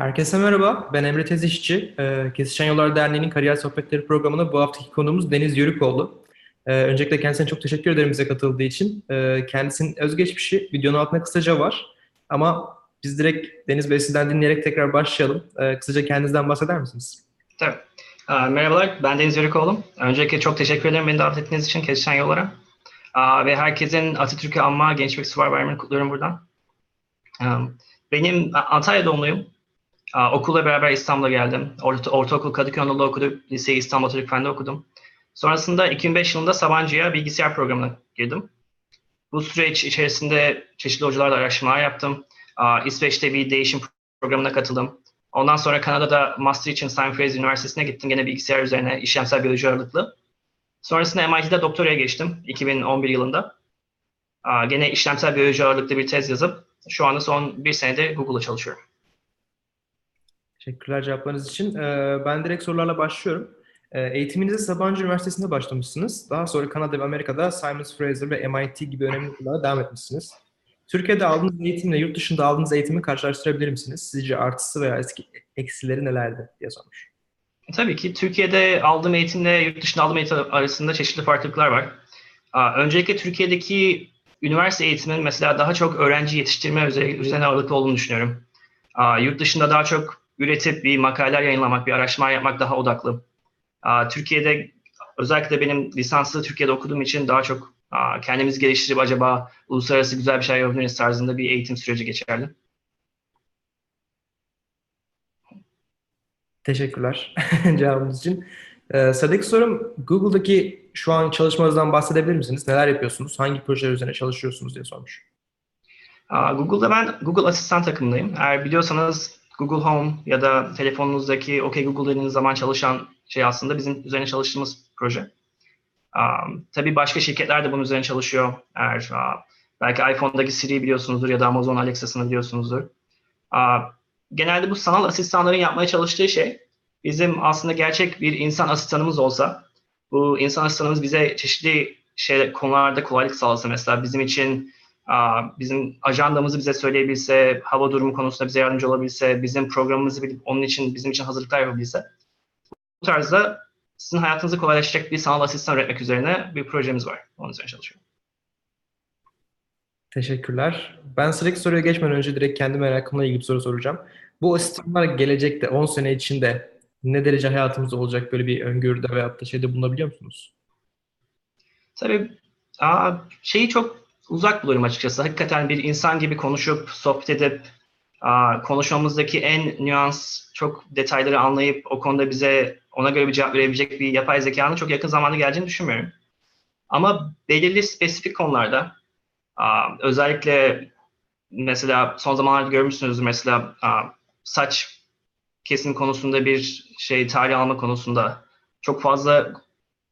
Herkese merhaba, ben Emre Tezişçi. Ee, Kesişen Yollar Derneği'nin Kariyer Sohbetleri programına bu haftaki konuğumuz Deniz Yörükoğlu. Ee, öncelikle kendisine çok teşekkür ederim bize katıldığı için. Ee, kendisinin özgeçmişi videonun altında kısaca var. Ama biz direkt Deniz Bey sizden dinleyerek tekrar başlayalım. Ee, kısaca kendinizden bahseder misiniz? Tabii. Merhabalar, ben Deniz Yörükoğlu. Öncelikle çok teşekkür ederim beni davet ettiğiniz için Kesişen Yollara. Ve herkesin Atatürk'ü anma Gençlik Süper Bayramı'nı kutluyorum buradan. Benim Antalya doğumluyum. Aa, Okulla beraber İstanbul'a geldim. Orta, ortaokul Kadıköy Anadolu okudum. Liseyi İstanbul Atatürk Fen'de okudum. Sonrasında 2005 yılında Sabancı'ya bilgisayar programına girdim. Bu süreç içerisinde çeşitli hocalarla araştırmalar yaptım. İsveç'te bir değişim programına katıldım. Ondan sonra Kanada'da master için Simon Fraser Üniversitesi'ne gittim. Gene bilgisayar üzerine işlemsel biyoloji ağırlıklı. Sonrasında MIT'de doktoraya geçtim 2011 yılında. Aa, gene işlemsel biyoloji ağırlıklı bir tez yazıp şu anda son bir senedir Google'da çalışıyorum. Teşekkürler cevaplarınız için. Ee, ben direkt sorularla başlıyorum. Ee, eğitiminize Sabancı Üniversitesi'nde başlamışsınız. Daha sonra Kanada ve Amerika'da Simons Fraser ve MIT gibi önemli okullara devam etmişsiniz. Türkiye'de aldığınız eğitimle yurt dışında aldığınız eğitimi karşılaştırabilir misiniz? Sizce artısı veya eski, eksileri nelerdi diye sormuş. Tabii ki Türkiye'de aldığım eğitimle yurt dışında aldığım eğitim arasında çeşitli farklılıklar var. Öncelikle Türkiye'deki üniversite eğitiminin mesela daha çok öğrenci yetiştirme üzerine ağırlıklı olduğunu düşünüyorum. Yurt dışında daha çok üretip bir makaleler yayınlamak, bir araştırma yapmak daha odaklı. Türkiye'de özellikle benim lisanslı Türkiye'de okuduğum için daha çok kendimizi geliştirip acaba uluslararası güzel bir şey yapabiliriz tarzında bir eğitim süreci geçerli. Teşekkürler cevabınız için. Ee, sıradaki sorum Google'daki şu an çalışmanızdan bahsedebilir misiniz? Neler yapıyorsunuz? Hangi projeler üzerine çalışıyorsunuz diye sormuş. Google'da ben Google Asistan takımındayım. Eğer biliyorsanız Google Home ya da telefonunuzdaki OK Google dediğiniz zaman çalışan şey aslında bizim üzerine çalıştığımız proje. Um, tabii başka şirketler de bunun üzerine çalışıyor. Eğer uh, belki iPhone'daki Siri'yi biliyorsunuzdur ya da Amazon Alexa'sını biliyorsunuzdur. Uh, genelde bu sanal asistanların yapmaya çalıştığı şey bizim aslında gerçek bir insan asistanımız olsa bu insan asistanımız bize çeşitli şey, konularda kolaylık sağlasa mesela bizim için bizim ajandamızı bize söyleyebilse, hava durumu konusunda bize yardımcı olabilse, bizim programımızı bilip onun için bizim için hazırlıklar yapabilse. Bu tarzda sizin hayatınızı kolaylaştıracak bir sanal asistan üretmek üzerine bir projemiz var. Onun üzerine çalışıyorum. Teşekkürler. Ben sıradaki soruya geçmeden önce direkt kendi merakımla ilgili bir soru soracağım. Bu asistanlar gelecekte 10 sene içinde ne derece hayatımızda olacak böyle bir öngörüde veyahut da şeyde bulunabiliyor musunuz? Tabii şeyi çok uzak buluyorum açıkçası. Hakikaten bir insan gibi konuşup, sohbet edip, konuşmamızdaki en nüans, çok detayları anlayıp o konuda bize ona göre bir cevap verebilecek bir yapay zekanın çok yakın zamanda geleceğini düşünmüyorum. Ama belirli spesifik konularda, özellikle mesela son zamanlarda görmüşsünüzdür mesela saç kesim konusunda bir şey tarih alma konusunda çok fazla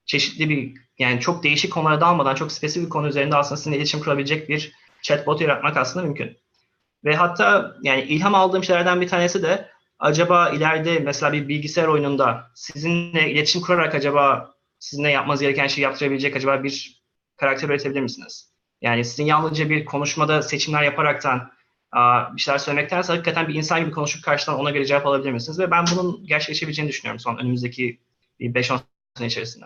çeşitli bir yani çok değişik konulara dalmadan çok spesifik konu üzerinde aslında sizinle iletişim kurabilecek bir chatbot yaratmak aslında mümkün. Ve hatta yani ilham aldığım şeylerden bir tanesi de acaba ileride mesela bir bilgisayar oyununda sizinle iletişim kurarak acaba sizinle yapmanız gereken şeyi yaptırabilecek acaba bir karakter üretebilir misiniz? Yani sizin yalnızca bir konuşmada seçimler yaparaktan bir şeyler söylemektense hakikaten bir insan gibi konuşup karşıdan ona göre cevap alabilir misiniz? Ve ben bunun gerçekleşebileceğini düşünüyorum son önümüzdeki 5-10 sene içerisinde.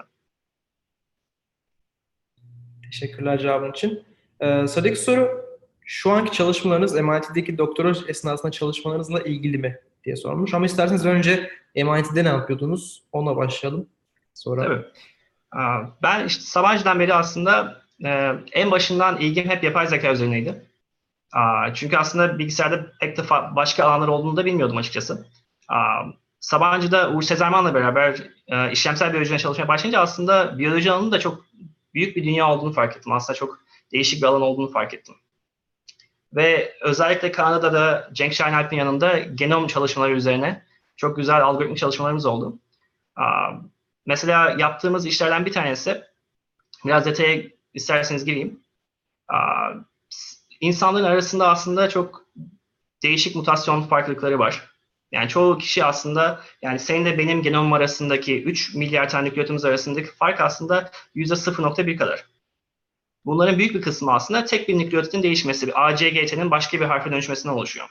Teşekkürler cevabın için. Ee, sıradaki soru, şu anki çalışmalarınız MIT'deki doktora esnasında çalışmalarınızla ilgili mi diye sormuş. Ama isterseniz önce MIT'de ne yapıyordunuz? Ona başlayalım. Sonra... Tabii. Ben işte Sabancı'dan beri aslında e, en başından ilgim hep yapay zeka üzerineydi. Çünkü aslında bilgisayarda pek de başka alanlar olduğunu da bilmiyordum açıkçası. Sabancı'da Uğur Sezerman'la beraber e, işlemsel biyolojide çalışmaya başlayınca aslında biyoloji alanının da çok büyük bir dünya olduğunu fark ettim. Aslında çok değişik bir alan olduğunu fark ettim. Ve özellikle Kanada'da Cenk Şahinalp'in yanında genom çalışmaları üzerine çok güzel algoritmik çalışmalarımız oldu. Mesela yaptığımız işlerden bir tanesi, biraz detaya isterseniz gireyim. İnsanların arasında aslında çok değişik mutasyon farklılıkları var. Yani çoğu kişi aslında yani senin de benim genomum arasındaki 3 milyar tane nükleotitumuz arasındaki fark aslında %0.1 kadar. Bunların büyük bir kısmı aslında tek bir nükleotitin değişmesi, bir ACGT'nin başka bir harfe dönüşmesinden oluşuyor.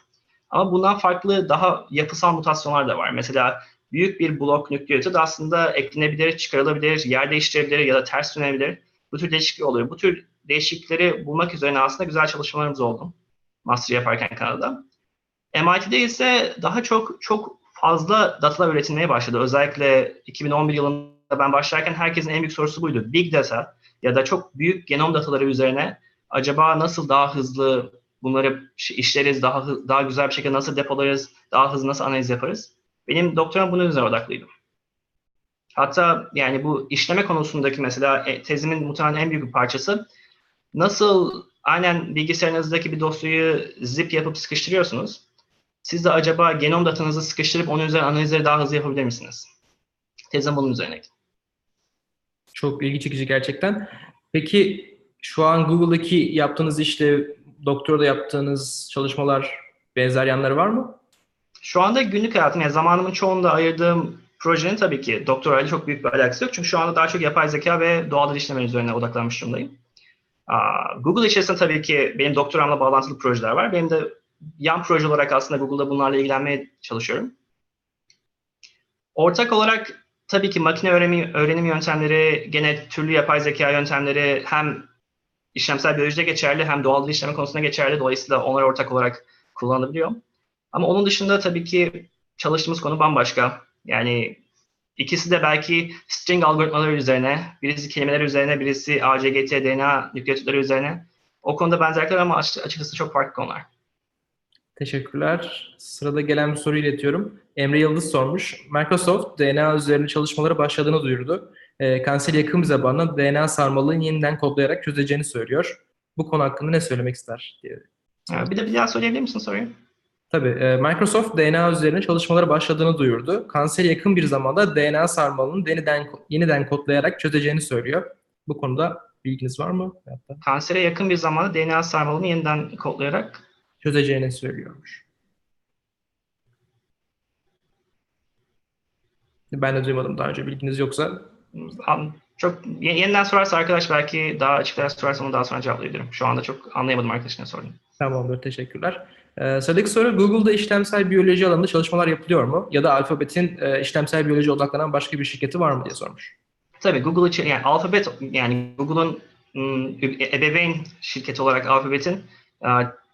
Ama bundan farklı daha yapısal mutasyonlar da var. Mesela büyük bir blok nükleotit aslında eklenebilir, çıkarılabilir, yer değiştirebilir ya da ters dönebilir. Bu tür değişiklik oluyor. Bu tür değişiklikleri bulmak üzerine aslında güzel çalışmalarımız oldu. Master yaparken Kanada'da. MIT'de ise daha çok çok fazla datalar üretilmeye başladı. Özellikle 2011 yılında ben başlarken herkesin en büyük sorusu buydu. Big data ya da çok büyük genom dataları üzerine acaba nasıl daha hızlı bunları işleriz, daha daha güzel bir şekilde nasıl depolarız, daha hızlı nasıl analiz yaparız? Benim doktoram bunun üzerine odaklıydı. Hatta yani bu işleme konusundaki mesela e, tezimin muhtemelen en büyük bir parçası nasıl aynen bilgisayarınızdaki bir dosyayı zip yapıp sıkıştırıyorsunuz. Siz de acaba genom datanızı sıkıştırıp onun üzerine analizleri daha hızlı yapabilir misiniz? Tezim bunun üzerineydi. Çok ilgi çekici gerçekten. Peki şu an Google'daki yaptığınız işte doktorda yaptığınız çalışmalar benzer yanları var mı? Şu anda günlük hayatım, yani zamanımın çoğunda ayırdığım projenin tabii ki doktorayla çok büyük bir alakası yok. Çünkü şu anda daha çok yapay zeka ve doğal dil işleme üzerine odaklanmış durumdayım. Google içerisinde tabii ki benim doktoramla bağlantılı projeler var. Benim de yan proje olarak aslında Google'da bunlarla ilgilenmeye çalışıyorum. Ortak olarak tabii ki makine öğrenim, öğrenim yöntemleri, gene türlü yapay zeka yöntemleri hem işlemsel biyolojide geçerli hem doğal dil işleme konusunda geçerli. Dolayısıyla onlar ortak olarak kullanılabiliyor. Ama onun dışında tabii ki çalıştığımız konu bambaşka. Yani ikisi de belki string algoritmaları üzerine, birisi kelimeler üzerine, birisi ACGT, DNA nükleotitleri üzerine. O konuda benzerlikler ama açıkçası çok farklı konular. Teşekkürler. Sırada gelen bir soru iletiyorum. Emre Yıldız sormuş. Microsoft DNA üzerine çalışmaları başladığını duyurdu. E, kanser yakın bir zamanda DNA sarmalını yeniden kodlayarak çözeceğini söylüyor. Bu konu hakkında ne söylemek ister? diye. bir de bir daha söyleyebilir misin soruyu? Tabii. E, Microsoft DNA üzerine çalışmaları başladığını duyurdu. Kanser yakın bir zamanda DNA sarmalını yeniden, yeniden kodlayarak çözeceğini söylüyor. Bu konuda bilginiz var mı? Hatta? Kansere yakın bir zamanda DNA sarmalını yeniden kodlayarak çözeceğini söylüyormuş. Ben de duymadım daha önce bilginiz yoksa. Çok yeniden sorarsa arkadaş belki daha açık sorarsa onu daha sonra cevaplayabilirim. Şu anda çok anlayamadım arkadaşına sorduğunu. Tamamdır, teşekkürler. Ee, sıradaki soru, Google'da işlemsel biyoloji alanında çalışmalar yapılıyor mu? Ya da Alphabet'in e, işlemsel biyoloji odaklanan başka bir şirketi var mı diye sormuş. Tabii Google için, yani Alphabet, yani Google'un ebeveyn şirketi olarak Alphabet'in e,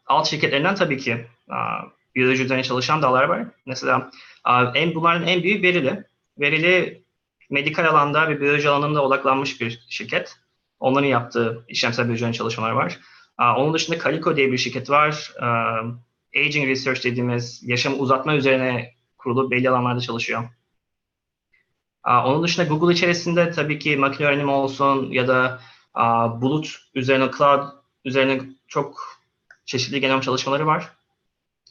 alt şirketlerinden tabii ki biyoloji üzerine çalışan dallar var. Mesela en bunların en büyük verili. Verili medikal alanda ve biyoloji alanında odaklanmış bir şirket. Onların yaptığı işlemsel biyoloji çalışmalar var. Onun dışında Calico diye bir şirket var. Aging Research dediğimiz yaşam uzatma üzerine kurulu belli alanlarda çalışıyor. Onun dışında Google içerisinde tabii ki makine öğrenimi olsun ya da bulut üzerine, cloud üzerine çok çeşitli genom çalışmaları var.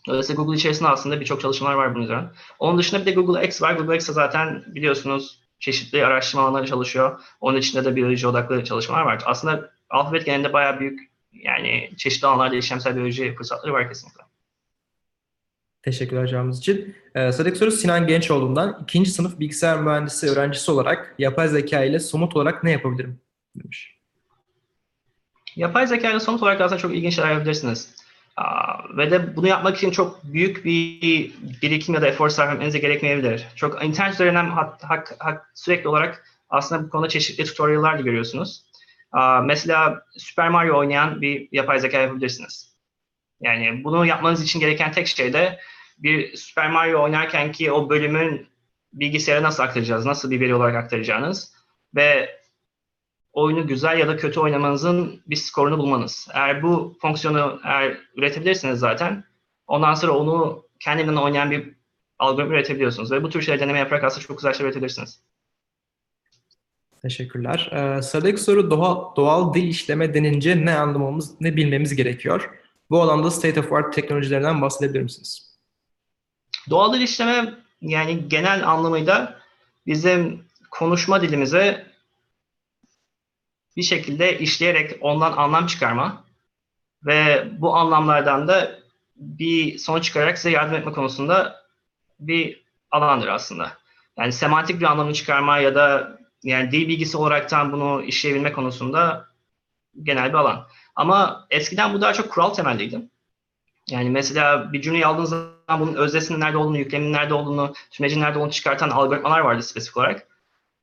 Dolayısıyla Google içerisinde aslında birçok çalışmalar var bunun üzerine. Onun dışında bir de Google X var. Google X'te zaten biliyorsunuz çeşitli araştırma alanları çalışıyor. Onun içinde de biyoloji odaklı çalışmalar var. Aslında alfabet genelinde bayağı büyük yani çeşitli alanlarda işlemsel biyoloji fırsatları var kesinlikle. Teşekkürler cevabınız için. Ee, sıradaki soru Sinan Gençoğlu'ndan. ikinci sınıf bilgisayar mühendisi öğrencisi olarak yapay zeka ile somut olarak ne yapabilirim? demiş. Yapay zeka ile somut olarak aslında çok ilginç şeyler yapabilirsiniz. Ve de bunu yapmak için çok büyük bir birikim ya da efor sarf gerekmeyebilir. Çok internet üzerinden hak, hak, hak, sürekli olarak aslında bu konuda çeşitli tutorial'lar da görüyorsunuz. Mesela Super Mario oynayan bir yapay zeka yapabilirsiniz. Yani bunu yapmanız için gereken tek şey de bir Super Mario oynarken ki o bölümün bilgisayara nasıl aktaracağız, nasıl bir veri olarak aktaracağınız ve oyunu güzel ya da kötü oynamanızın bir skorunu bulmanız. Eğer bu fonksiyonu eğer üretebilirsiniz zaten ondan sonra onu kendinden oynayan bir algoritma üretebiliyorsunuz. Ve bu tür şeyler deneme yaparak aslında çok güzel şeyler üretebilirsiniz. Teşekkürler. Ee, sıradaki soru doğal, doğal dil işleme denince ne anlamamız, ne bilmemiz gerekiyor? Bu alanda state of art teknolojilerinden bahsedebilir misiniz? Doğal dil işleme yani genel anlamıyla bizim konuşma dilimize bir şekilde işleyerek ondan anlam çıkarma ve bu anlamlardan da bir sonuç çıkararak size yardım etme konusunda bir alandır aslında. Yani semantik bir anlamını çıkarma ya da yani dil bilgisi olaraktan bunu işleyebilme konusunda genel bir alan. Ama eskiden bu daha çok kural temelliydi. Yani mesela bir cümleyi aldığınız zaman bunun öznesinin nerede olduğunu, yükleminin nerede olduğunu, tümlecin nerede olduğunu çıkartan algoritmalar vardı spesifik olarak.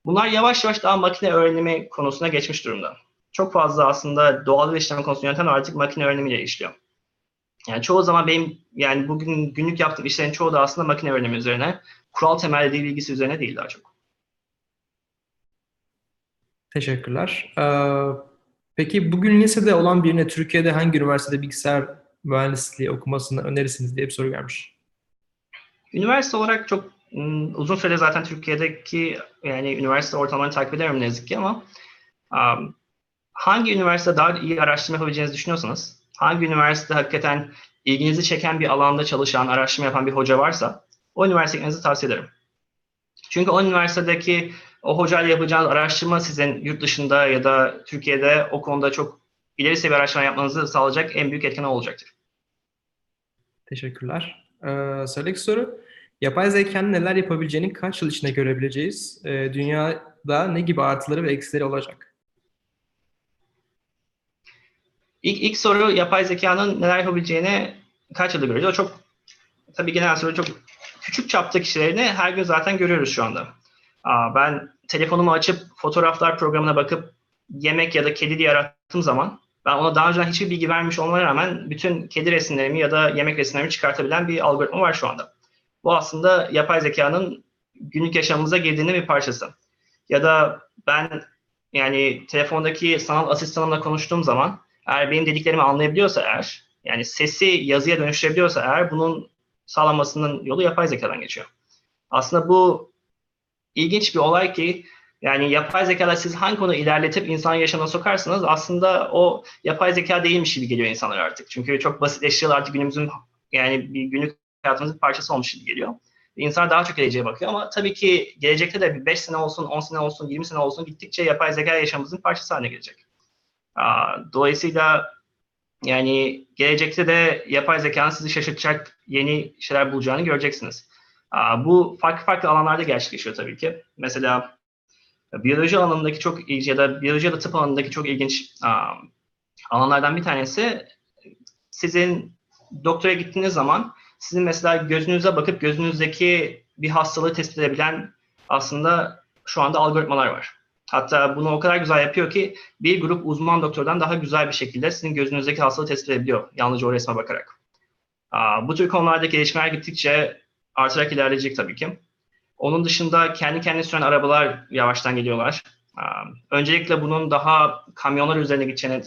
Bunlar yavaş yavaş daha makine öğrenimi konusuna geçmiş durumda. Çok fazla aslında doğal işlem konusunu yöneten artık makine öğrenimiyle işliyor. Yani çoğu zaman benim yani bugün günlük yaptığım işlerin çoğu da aslında makine öğrenimi üzerine, kural temelli dil bilgisi üzerine değil daha çok. Teşekkürler. Ee, peki bugün lisede olan birine Türkiye'de hangi üniversitede bilgisayar mühendisliği okumasını önerirsiniz diye bir soru gelmiş. Üniversite olarak çok uzun süre zaten Türkiye'deki yani üniversite ortamlarını takip ederim ne yazık ki ama um, hangi üniversite daha iyi araştırma yapabileceğinizi düşünüyorsanız, hangi üniversite hakikaten ilginizi çeken bir alanda çalışan, araştırma yapan bir hoca varsa o üniversiteye gitmenizi tavsiye ederim. Çünkü o üniversitedeki o hocayla yapacağınız araştırma sizin yurt dışında ya da Türkiye'de o konuda çok ileri seviye araştırma yapmanızı sağlayacak en büyük etken olacaktır. Teşekkürler. Ee, sıradaki soru. Yapay zekanın neler yapabileceğini kaç yıl içinde görebileceğiz? Ee, dünyada ne gibi artıları ve eksileri olacak? İlk, ilk soru yapay zekanın neler yapabileceğini kaç yılda görüyoruz? O çok tabii genel soru çok küçük çapta kişilerini her gün zaten görüyoruz şu anda. Aa, ben telefonumu açıp fotoğraflar programına bakıp yemek ya da kedi diye arattığım zaman ben ona daha önceden hiçbir bilgi vermiş olmama rağmen bütün kedi resimlerimi ya da yemek resimlerimi çıkartabilen bir algoritma var şu anda. Bu aslında yapay zekanın günlük yaşamımıza girdiğinin bir parçası. Ya da ben yani telefondaki sanal asistanımla konuştuğum zaman eğer benim dediklerimi anlayabiliyorsa eğer, yani sesi yazıya dönüştürebiliyorsa eğer bunun sağlanmasının yolu yapay zekadan geçiyor. Aslında bu ilginç bir olay ki yani yapay zekada siz hangi konu ilerletip insan yaşamına sokarsanız aslında o yapay zeka değilmiş gibi geliyor insanlar artık. Çünkü çok basitleştiriyor artık günümüzün yani bir günlük hayatımızın parçası olmuş gibi geliyor. İnsanlar daha çok geleceğe bakıyor ama tabii ki gelecekte de bir 5 sene olsun, 10 sene olsun, 20 sene olsun gittikçe yapay zeka yaşamımızın parçası haline gelecek. Dolayısıyla yani gelecekte de yapay zekanın sizi şaşırtacak yeni şeyler bulacağını göreceksiniz. Bu farklı farklı alanlarda gerçekleşiyor tabii ki. Mesela biyoloji alanındaki çok ilginç ya da biyoloji ya da tıp alanındaki çok ilginç alanlardan bir tanesi sizin doktora gittiğiniz zaman sizin mesela gözünüze bakıp gözünüzdeki bir hastalığı tespit edebilen aslında şu anda algoritmalar var. Hatta bunu o kadar güzel yapıyor ki bir grup uzman doktordan daha güzel bir şekilde sizin gözünüzdeki hastalığı tespit edebiliyor yalnızca o resme bakarak. Bu tür konularda gelişmeler gittikçe artarak ilerleyecek tabii ki. Onun dışında kendi kendine süren arabalar yavaştan geliyorlar. Öncelikle bunun daha kamyonlar üzerine gideceğini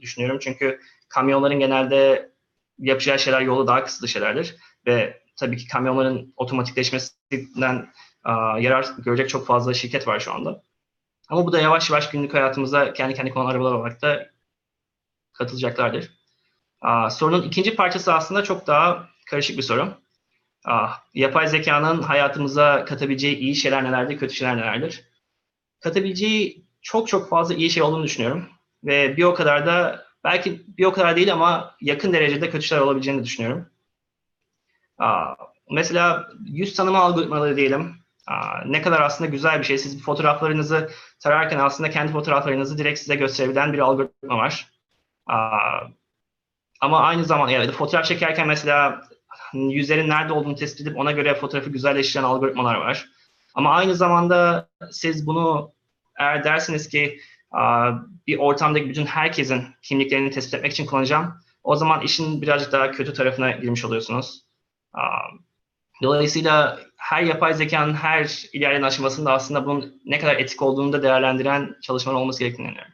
düşünüyorum. Çünkü kamyonların genelde yapacağı şeyler yolu daha kısıtlı şeylerdir. Ve tabii ki kamyonların otomatikleşmesinden yarar görecek çok fazla şirket var şu anda. Ama bu da yavaş yavaş günlük hayatımıza kendi kendi kullanan arabalar olarak da katılacaklardır. Sorunun ikinci parçası aslında çok daha karışık bir soru. Yapay zekanın hayatımıza katabileceği iyi şeyler nelerdir, kötü şeyler nelerdir? Katabileceği çok çok fazla iyi şey olduğunu düşünüyorum. Ve bir o kadar da belki bir o kadar değil ama yakın derecede kötü şeyler olabileceğini düşünüyorum. Mesela yüz tanıma algoritmaları diyelim ne kadar aslında güzel bir şey. Siz fotoğraflarınızı tararken aslında kendi fotoğraflarınızı direkt size gösterebilen bir algoritma var. Ama aynı zamanda yani fotoğraf çekerken mesela yüzlerin nerede olduğunu tespit edip ona göre fotoğrafı güzelleştiren algoritmalar var. Ama aynı zamanda siz bunu eğer dersiniz ki bir ortamdaki bütün herkesin kimliklerini tespit etmek için kullanacağım, o zaman işin birazcık daha kötü tarafına girmiş oluyorsunuz. Dolayısıyla her yapay zekanın her ilerleyen aşamasında aslında bunun ne kadar etik olduğunu da değerlendiren çalışmalar olması gerektiğini inanıyorum.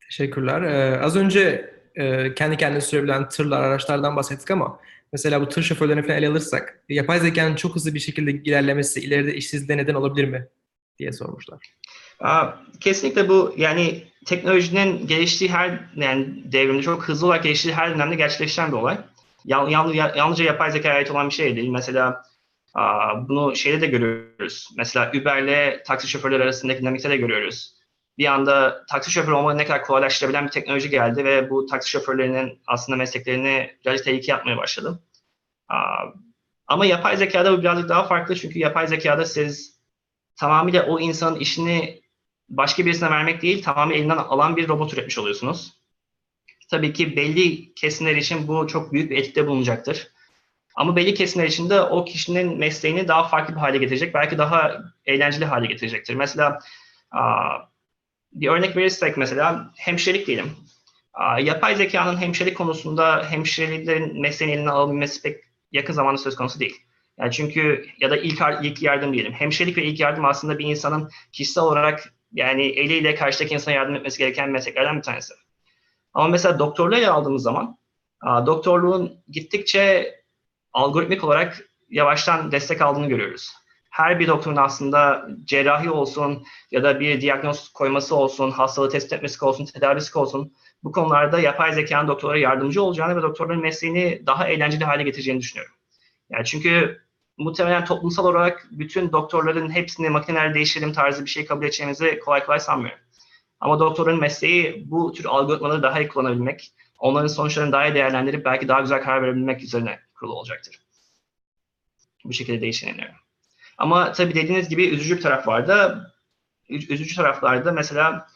Teşekkürler. Ee, az önce e, kendi kendine sürebilen tırlar, araçlardan bahsettik ama mesela bu tır şoförlerini falan ele alırsak yapay zekanın çok hızlı bir şekilde ilerlemesi ileride işsizliğe neden olabilir mi diye sormuşlar. Kesinlikle bu yani teknolojinin geliştiği her yani devrimde çok hızlı olarak geliştiği her dönemde gerçekleşen bir olay. Yal, yal, yalnızca yapay zekaya ait olan bir şey değil. Mesela bunu şeyde de görüyoruz. Mesela Uber'le taksi şoförleri arasındaki dinamikte de görüyoruz. Bir anda taksi şoförü olmayı ne kadar kolaylaştırabilen bir teknoloji geldi ve bu taksi şoförlerinin aslında mesleklerini birazcık tehlikeye atmaya başladı. Ama yapay zekada bu birazcık daha farklı çünkü yapay zekada siz tamamıyla o insanın işini başka birisine vermek değil, tamamıyla elinden alan bir robot üretmiş oluyorsunuz. tabii ki belli kesimler için bu çok büyük bir etkide bulunacaktır. Ama belli kesimler için de o kişinin mesleğini daha farklı bir hale getirecek, belki daha eğlenceli hale getirecektir. Mesela bir örnek verirsek mesela hemşirelik diyelim. Yapay zekanın hemşirelik konusunda hemşireliklerin mesleğini eline alabilmesi pek yakın zamanda söz konusu değil. Yani çünkü ya da ilk, ilk yardım diyelim. Hemşirelik ve ilk yardım aslında bir insanın kişisel olarak yani eliyle karşıdaki insana yardım etmesi gereken mesleklerden bir tanesi. Ama mesela doktorluğu ele aldığımız zaman doktorluğun gittikçe algoritmik olarak yavaştan destek aldığını görüyoruz. Her bir doktorun aslında cerrahi olsun ya da bir diagnoz koyması olsun, hastalığı tespit etmesi olsun, tedavisi olsun bu konularda yapay zekanın doktorlara yardımcı olacağını ve doktorların mesleğini daha eğlenceli hale getireceğini düşünüyorum. Yani çünkü muhtemelen toplumsal olarak bütün doktorların hepsini makineler değiştirelim tarzı bir şey kabul edeceğimizi kolay kolay sanmıyorum. Ama doktorun mesleği bu tür algoritmaları daha iyi kullanabilmek, onların sonuçlarını daha iyi değerlendirip belki daha güzel karar verebilmek üzerine kurulu olacaktır. Bu şekilde değişen Ama tabii dediğiniz gibi üzücü bir taraf vardı. Üzücü taraflarda mesela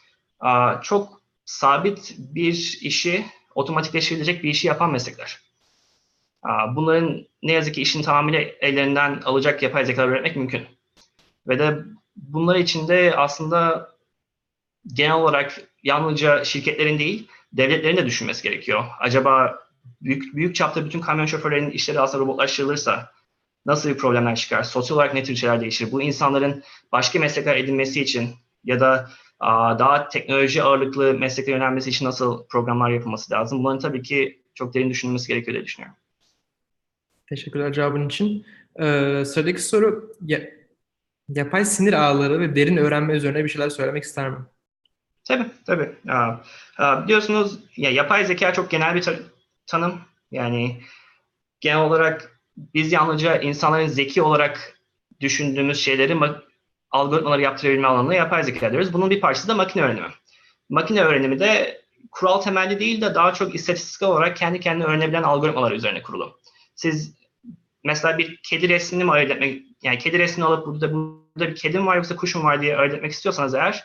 çok sabit bir işi otomatikleştirilecek bir işi yapan meslekler. Bunların ne yazık ki işini tamamıyla ellerinden alacak yapay zeka üretmek mümkün. Ve de bunlar için de aslında genel olarak yalnızca şirketlerin değil, devletlerin de düşünmesi gerekiyor. Acaba büyük, büyük çapta bütün kamyon şoförlerinin işleri aslında robotlaştırılırsa nasıl bir problemler çıkar? Sosyal olarak ne tür şeyler değişir? Bu insanların başka meslekler edinmesi için ya da daha teknoloji ağırlıklı meslekler yönelmesi için nasıl programlar yapılması lazım? Bunların tabii ki çok derin düşünülmesi gerekiyor diye düşünüyorum. Teşekkürler cevabın için. Ee, sıradaki soru ya, yapay sinir ağları ve derin öğrenme üzerine bir şeyler söylemek ister mi? Tabii, tabii. Aa, biliyorsunuz ya, yapay zeka çok genel bir tanım. Yani genel olarak biz yalnızca insanların zeki olarak düşündüğümüz şeyleri algoritmaları yaptırabilme alanına yapay zeka diyoruz. Bunun bir parçası da makine öğrenimi. Makine öğrenimi de kural temelli değil de daha çok istatistiksel olarak kendi kendine öğrenebilen algoritmalar üzerine kurulu. Siz mesela bir kedi resmini mi ayırt etmek, yani kedi resmini alıp burada, burada bir kedim var yoksa kuşum var diye ayırt etmek istiyorsanız eğer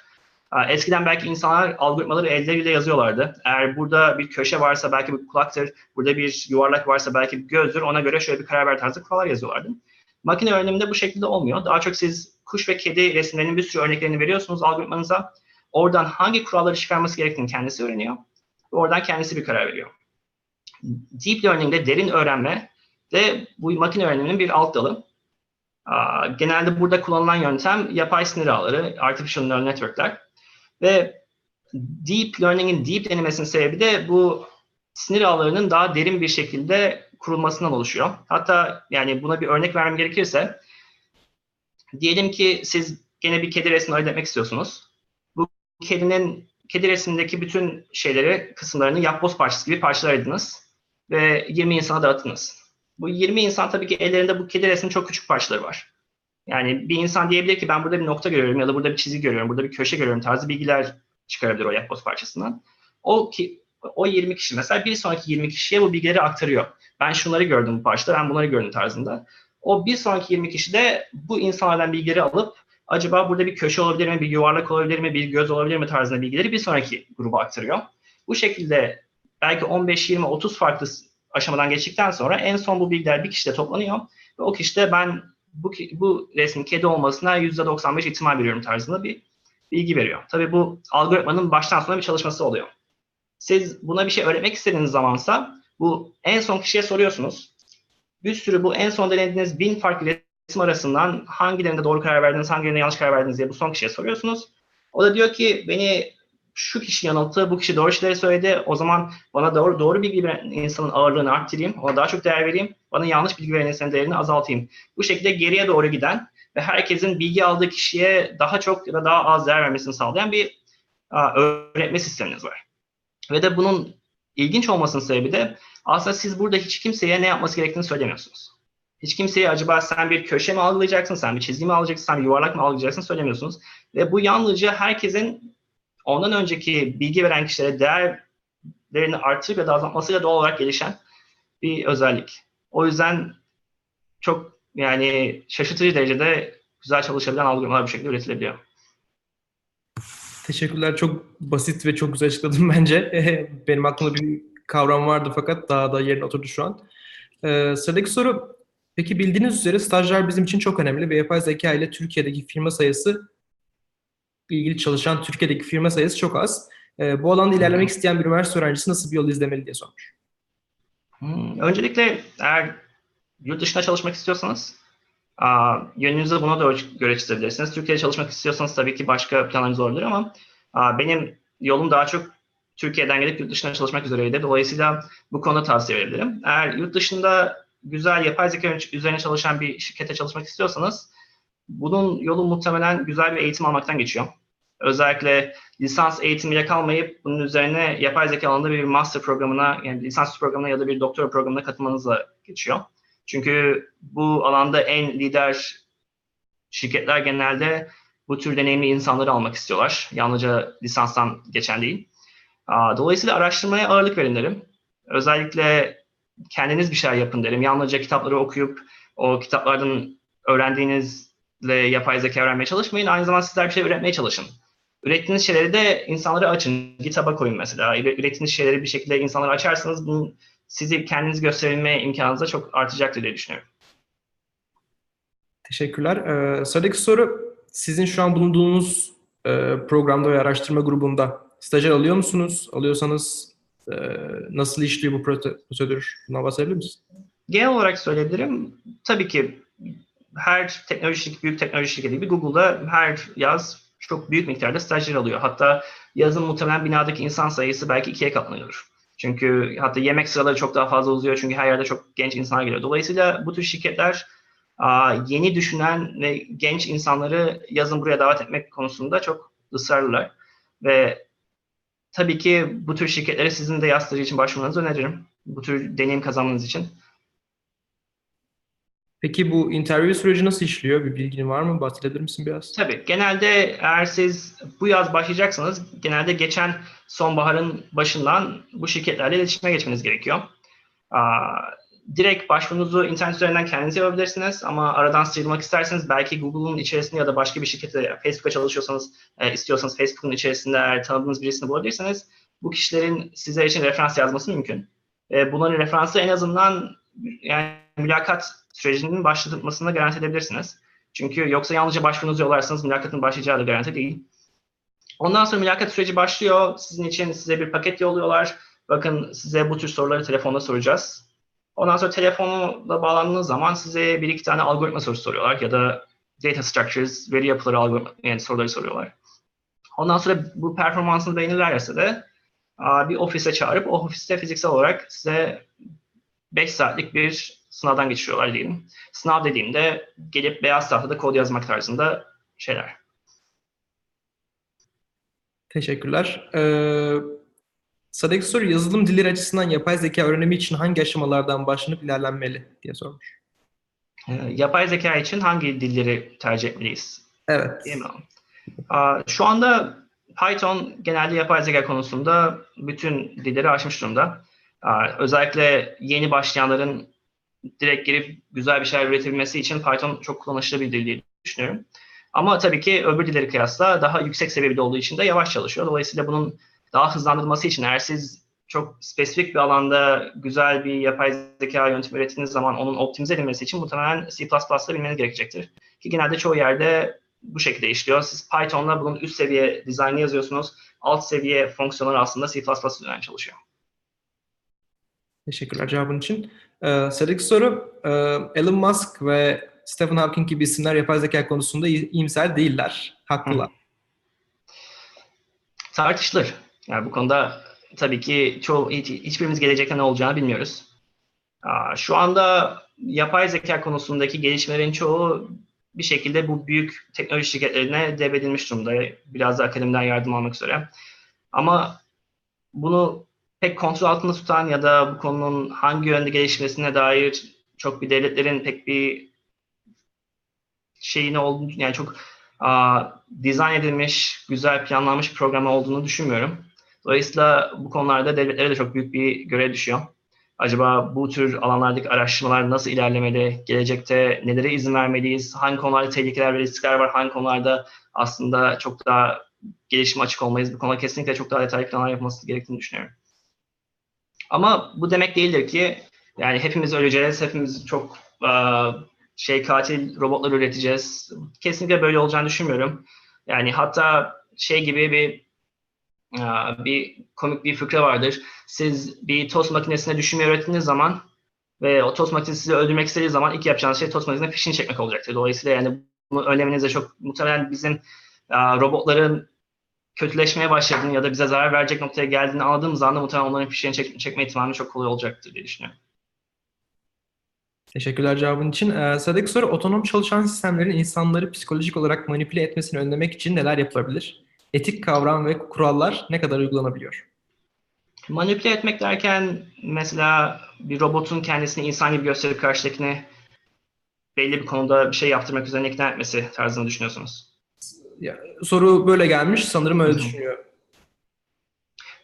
Eskiden belki insanlar algoritmaları elleriyle yazıyorlardı. Eğer burada bir köşe varsa belki bir kulaktır, burada bir yuvarlak varsa belki bir gözdür. Ona göre şöyle bir karar ver tarzı kurallar yazıyorlardı. Makine öğreniminde bu şekilde olmuyor. Daha çok siz kuş ve kedi resimlerinin bir sürü örneklerini veriyorsunuz algoritmanıza. Oradan hangi kuralları çıkarması gerektiğini kendisi öğreniyor. Oradan kendisi bir karar veriyor. Deep Learning'de derin öğrenme de bu makine öğreniminin bir alt dalı. Genelde burada kullanılan yöntem yapay sinir ağları, artificial neural network'ler. Ve deep learning'in deep denilmesinin sebebi de bu sinir ağlarının daha derin bir şekilde kurulmasından oluşuyor. Hatta yani buna bir örnek vermem gerekirse diyelim ki siz gene bir kedi resmi öğretmek istiyorsunuz. Bu kedinin kedi resimdeki bütün şeyleri, kısımlarını yapboz parçası gibi parçalardınız ve 20 insana dağıttınız. Bu 20 insan tabii ki ellerinde bu kedi resminin çok küçük parçaları var. Yani bir insan diyebilir ki ben burada bir nokta görüyorum ya da burada bir çizgi görüyorum, burada bir köşe görüyorum tarzı bilgiler çıkarabilir o yapboz parçasından. O ki o 20 kişi mesela bir sonraki 20 kişiye bu bilgileri aktarıyor. Ben şunları gördüm bu parçada, ben bunları gördüm tarzında. O bir sonraki 20 kişi de bu insanlardan bilgileri alıp acaba burada bir köşe olabilir mi, bir yuvarlak olabilir mi, bir göz olabilir mi tarzında bilgileri bir sonraki gruba aktarıyor. Bu şekilde belki 15, 20, 30 farklı aşamadan geçtikten sonra en son bu bilgiler bir kişide toplanıyor ve o kişi de ben bu, bu resmin kedi olmasına %95 ihtimal veriyorum tarzında bir bilgi veriyor. Tabii bu algoritmanın baştan sona bir çalışması oluyor. Siz buna bir şey öğretmek istediğiniz zamansa bu en son kişiye soruyorsunuz. Bir sürü bu en son denediğiniz bin farklı resim arasından hangilerinde doğru karar verdiniz, hangilerinde yanlış karar verdiniz diye bu son kişiye soruyorsunuz. O da diyor ki beni şu kişi yanılttı, bu kişi doğru şeyleri söyledi. O zaman bana doğru doğru bilgi veren insanın ağırlığını arttırayım, ona daha çok değer vereyim. Bana yanlış bilgi veren insanın değerini azaltayım. Bu şekilde geriye doğru giden ve herkesin bilgi aldığı kişiye daha çok ya da daha az değer vermesini sağlayan bir a, öğretme sisteminiz var. Ve de bunun ilginç olmasının sebebi de aslında siz burada hiç kimseye ne yapması gerektiğini söylemiyorsunuz. Hiç kimseye acaba sen bir köşe mi algılayacaksın, sen bir çizgi mi alacaksın, sen bir yuvarlak mı algılayacaksın söylemiyorsunuz. Ve bu yalnızca herkesin ondan önceki bilgi veren kişilere değerlerini artırıp ya da azaltmasıyla doğal olarak gelişen bir özellik. O yüzden çok yani şaşırtıcı derecede güzel çalışabilen algoritmalar bu şekilde üretilebiliyor. Teşekkürler. Çok basit ve çok güzel açıkladın bence. Benim aklımda bir kavram vardı fakat daha da yerine oturdu şu an. Ee, sıradaki soru, peki bildiğiniz üzere stajlar bizim için çok önemli ve yapay zeka ile Türkiye'deki firma sayısı ilgili çalışan Türkiye'deki firma sayısı çok az. Ee, bu alanda ilerlemek isteyen bir üniversite öğrencisi nasıl bir yol izlemeli diye sormuş. Hmm, öncelikle eğer yurt dışında çalışmak istiyorsanız a, yönünüzü buna da göre çizebilirsiniz. Türkiye'de çalışmak istiyorsanız tabii ki başka planlarınız olabilir ama a, benim yolum daha çok Türkiye'den gelip yurt dışında çalışmak üzereydi. Dolayısıyla bu konuda tavsiye verebilirim. Eğer yurt dışında güzel yapay zeka üzerine çalışan bir şirkete çalışmak istiyorsanız bunun yolu muhtemelen güzel bir eğitim almaktan geçiyor. Özellikle lisans eğitimiyle kalmayıp bunun üzerine yapay zeka alanında bir master programına yani lisans programına ya da bir doktora programına katılmanızla geçiyor. Çünkü bu alanda en lider şirketler genelde bu tür deneyimli insanları almak istiyorlar. Yalnızca lisanstan geçen değil. Dolayısıyla araştırmaya ağırlık verin derim. Özellikle kendiniz bir şeyler yapın derim. Yalnızca kitapları okuyup o kitaplardan öğrendiğinizle yapay zeka öğrenmeye çalışmayın. Aynı zamanda sizler bir şey öğretmeye çalışın. Ürettiğiniz şeyleri de insanlara açın. GitHub'a koyun mesela. Ürettiğiniz şeyleri bir şekilde insanlara açarsanız bunun sizi kendiniz gösterilme imkanınız da çok artacaktır diye düşünüyorum. Teşekkürler. Ee, sıradaki soru sizin şu an bulunduğunuz e, programda ve araştırma grubunda stajyer alıyor musunuz? Alıyorsanız e, nasıl işliyor bu prosedür? Buna bahsedebilir misiniz? Genel olarak söyleyebilirim. Tabii ki her teknoloji büyük teknoloji şirketi gibi Google'da her yaz çok büyük miktarda stajyer alıyor. Hatta yazın muhtemelen binadaki insan sayısı belki ikiye katlanıyor. Çünkü hatta yemek sıraları çok daha fazla uzuyor çünkü her yerde çok genç insanlar geliyor. Dolayısıyla bu tür şirketler yeni düşünen ve genç insanları yazın buraya davet etmek konusunda çok ısrarlılar. Ve tabii ki bu tür şirketlere sizin de yaz stajı için başvurmanızı öneririm. Bu tür deneyim kazanmanız için. Peki bu interview süreci nasıl işliyor? Bir bilgin var mı? Bahsedebilir misin biraz? Tabii. Genelde eğer siz bu yaz başlayacaksanız genelde geçen sonbaharın başından bu şirketlerle iletişime geçmeniz gerekiyor. direkt başvurunuzu internet üzerinden kendiniz yapabilirsiniz ama aradan sıyrılmak isterseniz belki Google'un içerisinde ya da başka bir şirkette Facebook'a çalışıyorsanız e, istiyorsanız Facebook'un içerisinde eğer tanıdığınız birisini bulabilirseniz bu kişilerin size için referans yazması mümkün. E, bunların referansı en azından yani mülakat sürecinin başlatılmasını garanti edebilirsiniz. Çünkü yoksa yalnızca başvurunuzu yollarsanız mülakatın başlayacağı da garanti değil. Ondan sonra mülakat süreci başlıyor. Sizin için size bir paket yolluyorlar. Bakın size bu tür soruları telefonda soracağız. Ondan sonra telefonla bağlandığınız zaman size bir iki tane algoritma sorusu soruyorlar ya da data structures, veri yapıları algoritma yani soruları soruyorlar. Ondan sonra bu performansını beğenirlerse de bir ofise çağırıp o ofiste fiziksel olarak size 5 saatlik bir sınavdan geçiriyorlar diyelim. Sınav dediğimde gelip beyaz tahtada kod yazmak tarzında şeyler. Teşekkürler. Ee, Sadek soru yazılım dilleri açısından yapay zeka öğrenimi için hangi aşamalardan başlanıp ilerlenmeli diye sormuş. Ee, yapay zeka için hangi dilleri tercih etmeliyiz? Evet. Değil mi? Aa, şu anda Python genelde yapay zeka konusunda bütün dilleri aşmış durumda. Özellikle yeni başlayanların direkt girip güzel bir şeyler üretebilmesi için Python çok kullanışlı bir dil diye düşünüyorum. Ama tabii ki öbür dilleri kıyasla daha yüksek seviyede olduğu için de yavaş çalışıyor. Dolayısıyla bunun daha hızlandırılması için eğer siz çok spesifik bir alanda güzel bir yapay zeka yöntemi ürettiğiniz zaman onun optimize edilmesi için muhtemelen C++'da bilmeniz gerekecektir. Ki genelde çoğu yerde bu şekilde işliyor. Siz Python'la bunun üst seviye dizaynı yazıyorsunuz. Alt seviye fonksiyonlar aslında C++ üzerinden çalışıyor. Teşekkürler cevabın için. Ee, sıradaki soru, e, Elon Musk ve Stephen Hawking gibi isimler yapay zeka konusunda iyimser değiller. Haklılar. Tartışılır. Yani bu konuda tabii ki çoğu hiç, hiçbirimiz gelecekte ne olacağını bilmiyoruz. Şu anda yapay zeka konusundaki gelişmelerin çoğu bir şekilde bu büyük teknoloji şirketlerine devredilmiş durumda. Biraz da akademiden yardım almak üzere. Ama bunu pek kontrol altında tutan ya da bu konunun hangi yönde gelişmesine dair çok bir devletlerin pek bir şeyini olduğunu yani çok a, dizayn edilmiş, güzel planlanmış bir program olduğunu düşünmüyorum. Dolayısıyla bu konularda devletlere de çok büyük bir görev düşüyor. Acaba bu tür alanlardaki araştırmalar nasıl ilerlemeli? Gelecekte nelere izin vermeliyiz? Hangi konularda tehlikeler ve riskler var? Hangi konularda aslında çok daha gelişime açık olmayız. Bu konuda kesinlikle çok daha detaylı planlar yapılması gerektiğini düşünüyorum. Ama bu demek değildir ki yani hepimiz öleceğiz, hepimiz çok uh, şey katil robotlar üreteceğiz. Kesinlikle böyle olacağını düşünmüyorum. Yani hatta şey gibi bir uh, bir komik bir fıkra vardır. Siz bir tost makinesine düşünmeyi öğrettiğiniz zaman ve o tost makinesi sizi öldürmek istediği zaman ilk yapacağınız şey tost makinesine fişini çekmek olacaktır. Dolayısıyla yani bunu önlemenize çok muhtemelen bizim uh, robotların kötüleşmeye başladığını ya da bize zarar verecek noktaya geldiğini anladığımız anda muhtemelen onların fişini çek, çekme ihtimali çok kolay olacaktır diye düşünüyorum. Teşekkürler cevabın için. Ee, sıradaki soru otonom çalışan sistemlerin insanları psikolojik olarak manipüle etmesini önlemek için neler yapılabilir? Etik kavram ve kurallar ne kadar uygulanabiliyor? Manipüle etmek derken mesela bir robotun kendisini insan gibi gösterip karşıdakine belli bir konuda bir şey yaptırmak üzerine ikna etmesi tarzını düşünüyorsunuz? Ya, soru böyle gelmiş. Sanırım öyle düşünüyor.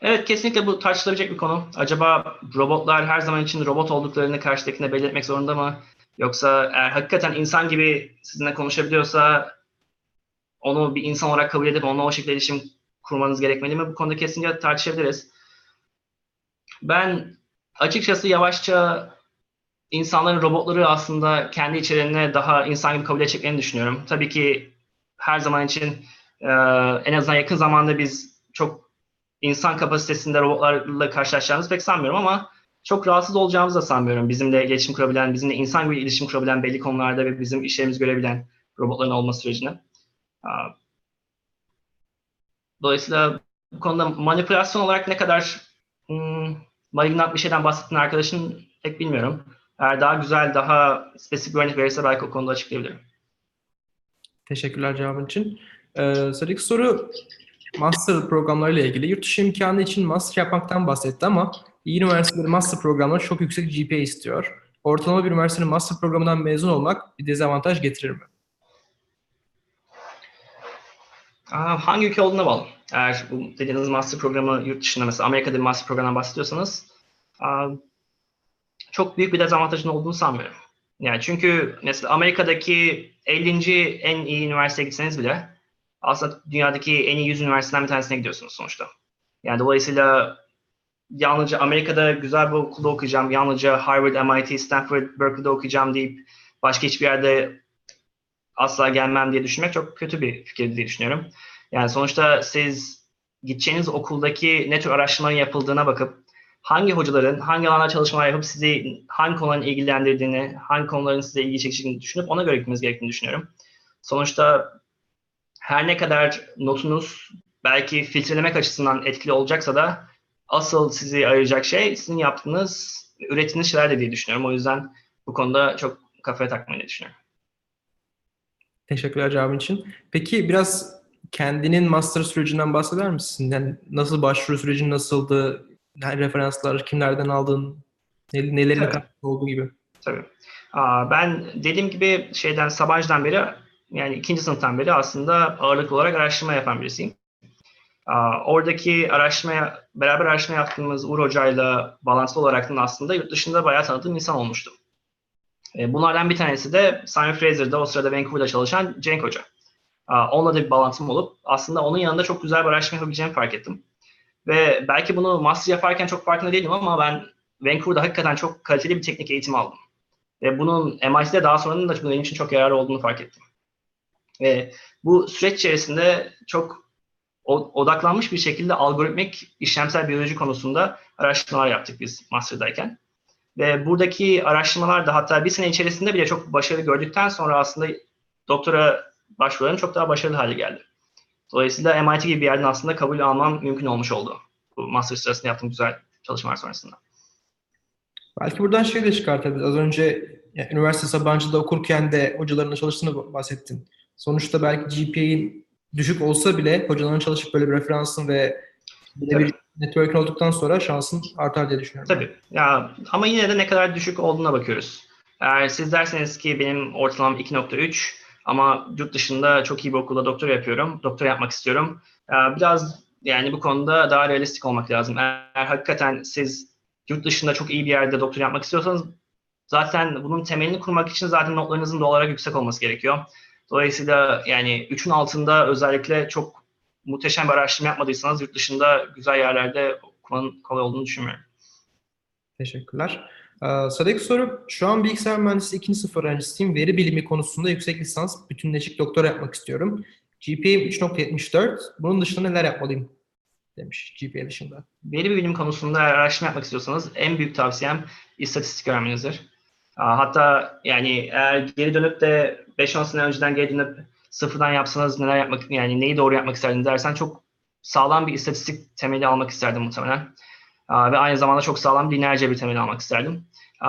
Evet kesinlikle bu tartışılabilecek bir konu. Acaba robotlar her zaman için robot olduklarını karşıdakine belirtmek zorunda mı? Yoksa eğer hakikaten insan gibi sizinle konuşabiliyorsa onu bir insan olarak kabul edip onunla o şekilde iletişim kurmanız gerekmeli mi? Bu konuda kesinlikle tartışabiliriz. Ben açıkçası yavaşça insanların robotları aslında kendi içeriğine daha insan gibi kabul edeceklerini düşünüyorum. Tabii ki her zaman için en azından yakın zamanda biz çok insan kapasitesinde robotlarla karşılaşacağımızı pek sanmıyorum ama çok rahatsız olacağımızı da sanmıyorum. Bizimle iletişim kurabilen, bizimle insan gibi iletişim kurabilen belli konularda ve bizim işlerimizi görebilen robotların olması sürecine. Dolayısıyla bu konuda manipülasyon olarak ne kadar hmm, malignant bir şeyden bahsettiğin arkadaşın pek bilmiyorum. Eğer daha güzel, daha spesifik bir örnek verirse belki o konuda açıklayabilirim. Teşekkürler cevabın için. Ee, sıradaki soru master programlarıyla ilgili. Yurt dışı imkanı için master yapmaktan bahsetti ama iyi üniversiteleri master programları çok yüksek GPA istiyor. Ortalama bir üniversitenin master programından mezun olmak bir dezavantaj getirir mi? Hangi ülke olduğuna bağlı. Eğer bu dediğiniz master programı yurt dışında mesela Amerika'da bir master programından bahsediyorsanız çok büyük bir dezavantajın olduğunu sanmıyorum. Yani çünkü mesela Amerika'daki 50. en iyi üniversiteye gitseniz bile aslında dünyadaki en iyi 100 üniversiteden bir tanesine gidiyorsunuz sonuçta. Yani dolayısıyla yalnızca Amerika'da güzel bir okulda okuyacağım, yalnızca Harvard, MIT, Stanford, Berkeley'de okuyacağım deyip başka hiçbir yerde asla gelmem diye düşünmek çok kötü bir fikir diye düşünüyorum. Yani sonuçta siz gideceğiniz okuldaki ne tür araştırmaların yapıldığına bakıp hangi hocaların hangi alanda çalışmalar yapıp sizi hangi konuların ilgilendirdiğini, hangi konuların size ilgi çekeceğini düşünüp ona göre gitmeniz gerektiğini düşünüyorum. Sonuçta her ne kadar notunuz belki filtrelemek açısından etkili olacaksa da asıl sizi ayıracak şey sizin yaptığınız, ürettiğiniz şeyler diye düşünüyorum. O yüzden bu konuda çok kafaya takmayı düşünüyorum. Teşekkürler cevabın için. Peki biraz kendinin master sürecinden bahseder misin? Yani nasıl başvuru sürecin nasıldı? Referanslar, kimlerden aldın? Nelerin evet. olduğu gibi. Tabii. Ben dediğim gibi şeyden Sabancı'dan beri yani ikinci sınıftan beri aslında ağırlıklı olarak araştırma yapan birisiyim. Oradaki araştırmaya, beraber araştırma yaptığımız Uğur Hoca'yla bağlantılı olarak aslında yurt dışında bayağı tanıdığım insan olmuştu. E, bunlardan bir tanesi de Simon Fraser'da o sırada Vancouver'da çalışan Cenk Hoca. Onunla da bir bağlantım olup aslında onun yanında çok güzel bir araştırma yapabileceğimi fark ettim. Ve belki bunu master yaparken çok farkında değilim ama ben Vancouver'da hakikaten çok kaliteli bir teknik eğitim aldım. Ve bunun MIT'de daha sonra da benim için çok yararlı olduğunu fark ettim. Ve bu süreç içerisinde çok odaklanmış bir şekilde algoritmik işlemsel biyoloji konusunda araştırmalar yaptık biz master'dayken. Ve buradaki araştırmalar da hatta bir sene içerisinde bile çok başarılı gördükten sonra aslında doktora başvurularım çok daha başarılı hale geldi. Dolayısıyla MIT gibi bir yerden aslında kabul almam mümkün olmuş oldu. Bu master sırasında yaptığım güzel çalışmalar sonrasında. Belki buradan şey de çıkartabiliriz. Az önce yani, üniversite Sabancı'da okurken de hocalarına çalıştığını bahsettin. Sonuçta belki GPA'in düşük olsa bile hocaların çalışıp böyle bir referansın ve bir network'ün olduktan sonra şansın artar diye düşünüyorum. Tabii. Ya, ama yine de ne kadar düşük olduğuna bakıyoruz. Eğer siz derseniz ki benim ortalamam 2.3 ama yurt dışında çok iyi bir okulda doktor yapıyorum, doktor yapmak istiyorum. Biraz yani bu konuda daha realistik olmak lazım. Eğer hakikaten siz yurt dışında çok iyi bir yerde doktor yapmak istiyorsanız zaten bunun temelini kurmak için zaten notlarınızın doğal olarak yüksek olması gerekiyor. Dolayısıyla yani 3'ün altında özellikle çok muhteşem bir araştırma yapmadıysanız yurt dışında güzel yerlerde okumanın kolay olduğunu düşünmüyorum. Teşekkürler. Ee, sıradaki soru, şu an bilgisayar mühendisliği ikinci sınıf öğrencisiyim. Veri bilimi konusunda yüksek lisans, bütünleşik doktora yapmak istiyorum. GPA'm 3.74. Bunun dışında neler yapmalıyım? Demiş GPA dışında. Veri bilim konusunda araştırma yapmak istiyorsanız en büyük tavsiyem istatistik öğrenmenizdir. Hatta yani eğer geri dönüp de 5-10 sene önceden geri dönüp sıfırdan yapsanız neler yapmak yani neyi doğru yapmak isterdin dersen çok sağlam bir istatistik temeli almak isterdim muhtemelen. Ve aynı zamanda çok sağlam lineerce bir temeli almak isterdim.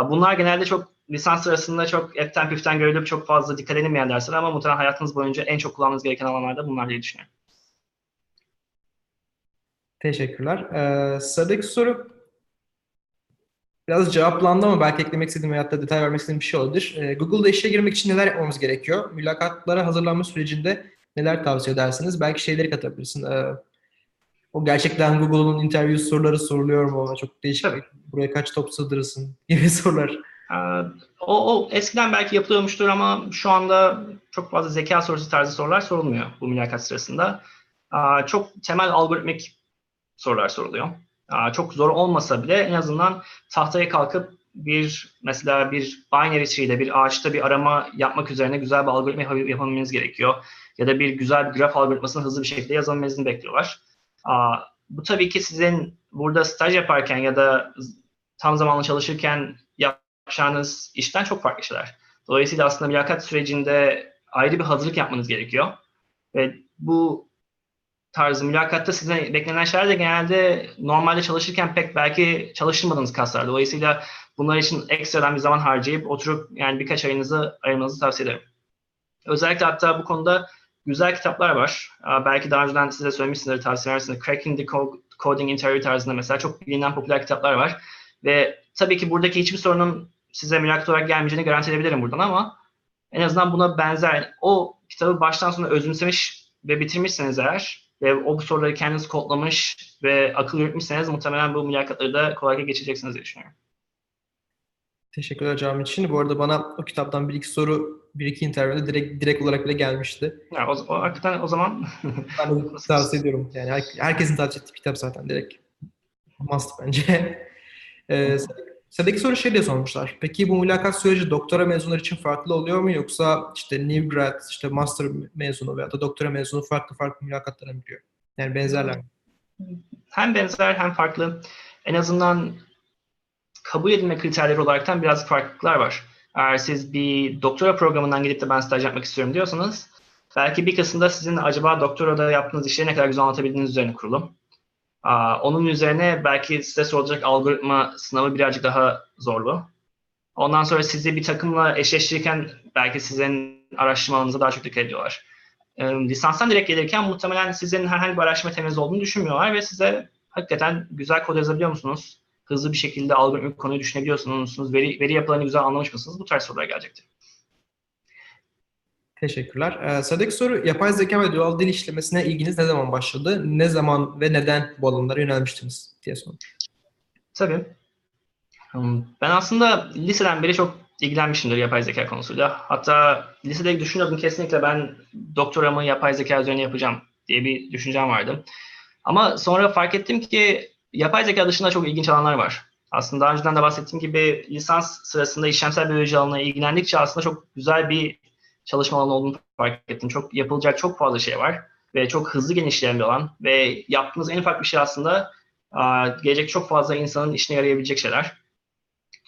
Bunlar genelde çok lisans sırasında çok etten püften görülüp çok fazla dikkat edilmeyen dersler ama muhtemelen hayatınız boyunca en çok kullanmanız gereken alanlarda bunlar diye düşünüyorum. Teşekkürler. Ee, sıradaki soru biraz cevaplandı ama belki eklemek istediğim veyahut da detay vermek istediğim bir şey olabilir. Ee, Google'da işe girmek için neler yapmamız gerekiyor? Mülakatlara hazırlanma sürecinde neler tavsiye edersiniz? Belki şeyleri katabilirsin. Ee, o gerçekten Google'un interview soruları soruluyor mu? Çok değişik. Tabii. Buraya kaç top sığdırırsın gibi sorular. O, o eskiden belki yapılıyormuştur ama şu anda çok fazla zeka sorusu tarzı sorular sorulmuyor bu mülakat sırasında. Çok temel algoritmik sorular soruluyor. Çok zor olmasa bile en azından tahtaya kalkıp bir mesela bir binary tree ile bir ağaçta bir arama yapmak üzerine güzel bir algoritma yapabilmeniz gerekiyor. Ya da bir güzel bir graf algoritmasını hızlı bir şekilde yazabilmenizi bekliyorlar. Bu tabii ki sizin burada staj yaparken ya da tam zamanlı çalışırken yapacağınız işten çok farklı şeyler. Dolayısıyla aslında mülakat sürecinde ayrı bir hazırlık yapmanız gerekiyor. Ve bu tarz mülakatta size beklenen şeyler de genelde normalde çalışırken pek belki çalıştırmadığınız kaslar. Dolayısıyla bunlar için ekstradan bir zaman harcayıp oturup yani birkaç ayınızı ayırmanızı tavsiye ederim. Özellikle hatta bu konuda güzel kitaplar var. Belki daha önceden size söylemişsinizdir, tavsiye versiniz. Cracking the Coding Interview tarzında mesela çok bilinen popüler kitaplar var. Ve tabii ki buradaki hiçbir sorunun size mülakat olarak gelmeyeceğini garanti edebilirim buradan ama en azından buna benzer o kitabı baştan sona özümsemiş ve bitirmişseniz eğer ve o soruları kendiniz kodlamış ve akıl yürütmüşseniz muhtemelen bu mülakatları da kolayca geçeceksiniz diye düşünüyorum. Teşekkürler cevabın için. Bu arada bana o kitaptan bir iki soru, bir iki interviewde direkt direkt olarak bile gelmişti. Ya, o, o hakikaten o zaman ben de tavsiye ediyorum. Yani her, herkesin tavsiye ettiği kitap zaten direkt must bence. ee, Sıradaki soru şey diye sormuşlar. Peki bu mülakat süreci doktora mezunları için farklı oluyor mu yoksa işte new grad, işte master mezunu veya da doktora mezunu farklı farklı mülakatlara mı giriyor? Yani benzerler mi? Hem benzer hem farklı. En azından kabul edilme kriterleri olaraktan biraz farklılıklar var. Eğer siz bir doktora programından gidip de ben staj yapmak istiyorum diyorsanız belki bir kısımda sizin acaba doktorada yaptığınız işleri ne kadar güzel anlatabildiğiniz üzerine kurulu. Onun üzerine belki size soracak algoritma sınavı birazcık daha zorlu. Ondan sonra sizi bir takımla eşleştirirken belki sizin araştırmalarınıza daha çok dikkat ediyorlar. lisanstan direkt gelirken muhtemelen sizin herhangi bir araştırma temeliniz olduğunu düşünmüyorlar ve size hakikaten güzel kod yazabiliyor musunuz? Hızlı bir şekilde algoritmik konuyu düşünebiliyor musunuz? Veri, veri yapılarını güzel anlamış mısınız? Bu tarz sorular gelecektir. Teşekkürler. Ee, sıradaki soru, yapay zeka ve doğal dil işlemesine ilginiz ne zaman başladı? Ne zaman ve neden bu alanlara yönelmiştiniz diye soruyor. Tabii. Ben aslında liseden beri çok ilgilenmişimdir yapay zeka konusuyla. Hatta lisede düşünüyordum kesinlikle ben doktoramı yapay zeka üzerine yapacağım diye bir düşüncem vardı. Ama sonra fark ettim ki yapay zeka dışında çok ilginç alanlar var. Aslında daha önceden de bahsettiğim gibi lisans sırasında işlemsel biyoloji alanına ilgilendikçe aslında çok güzel bir çalışma alanı olduğunu fark ettim. Çok yapılacak çok fazla şey var ve çok hızlı genişleyen bir alan ve yaptığınız en ufak bir şey aslında gelecek çok fazla insanın işine yarayabilecek şeyler.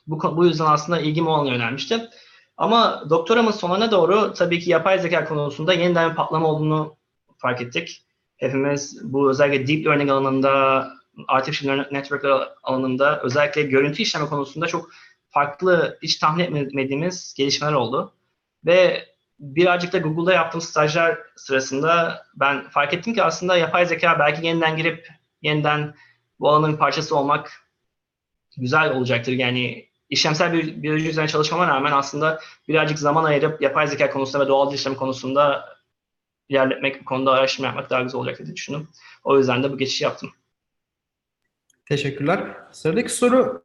Bu, bu yüzden aslında ilgim o alana yönelmişti. Ama doktoramın sonuna doğru tabii ki yapay zeka konusunda yeniden bir patlama olduğunu fark ettik. Hepimiz bu özellikle deep learning alanında, artificial network alanında özellikle görüntü işleme konusunda çok farklı, hiç tahmin etmediğimiz gelişmeler oldu. Ve birazcık da Google'da yaptığım stajlar sırasında ben fark ettim ki aslında yapay zeka belki yeniden girip yeniden bu alanın parçası olmak güzel olacaktır. Yani işlemsel bir biyoloji üzerine çalışmama rağmen aslında birazcık zaman ayırıp yapay zeka konusunda ve doğal işlem konusunda ilerletmek, bu konuda araştırma yapmak daha güzel olacak diye düşündüm. O yüzden de bu geçişi yaptım. Teşekkürler. Sıradaki soru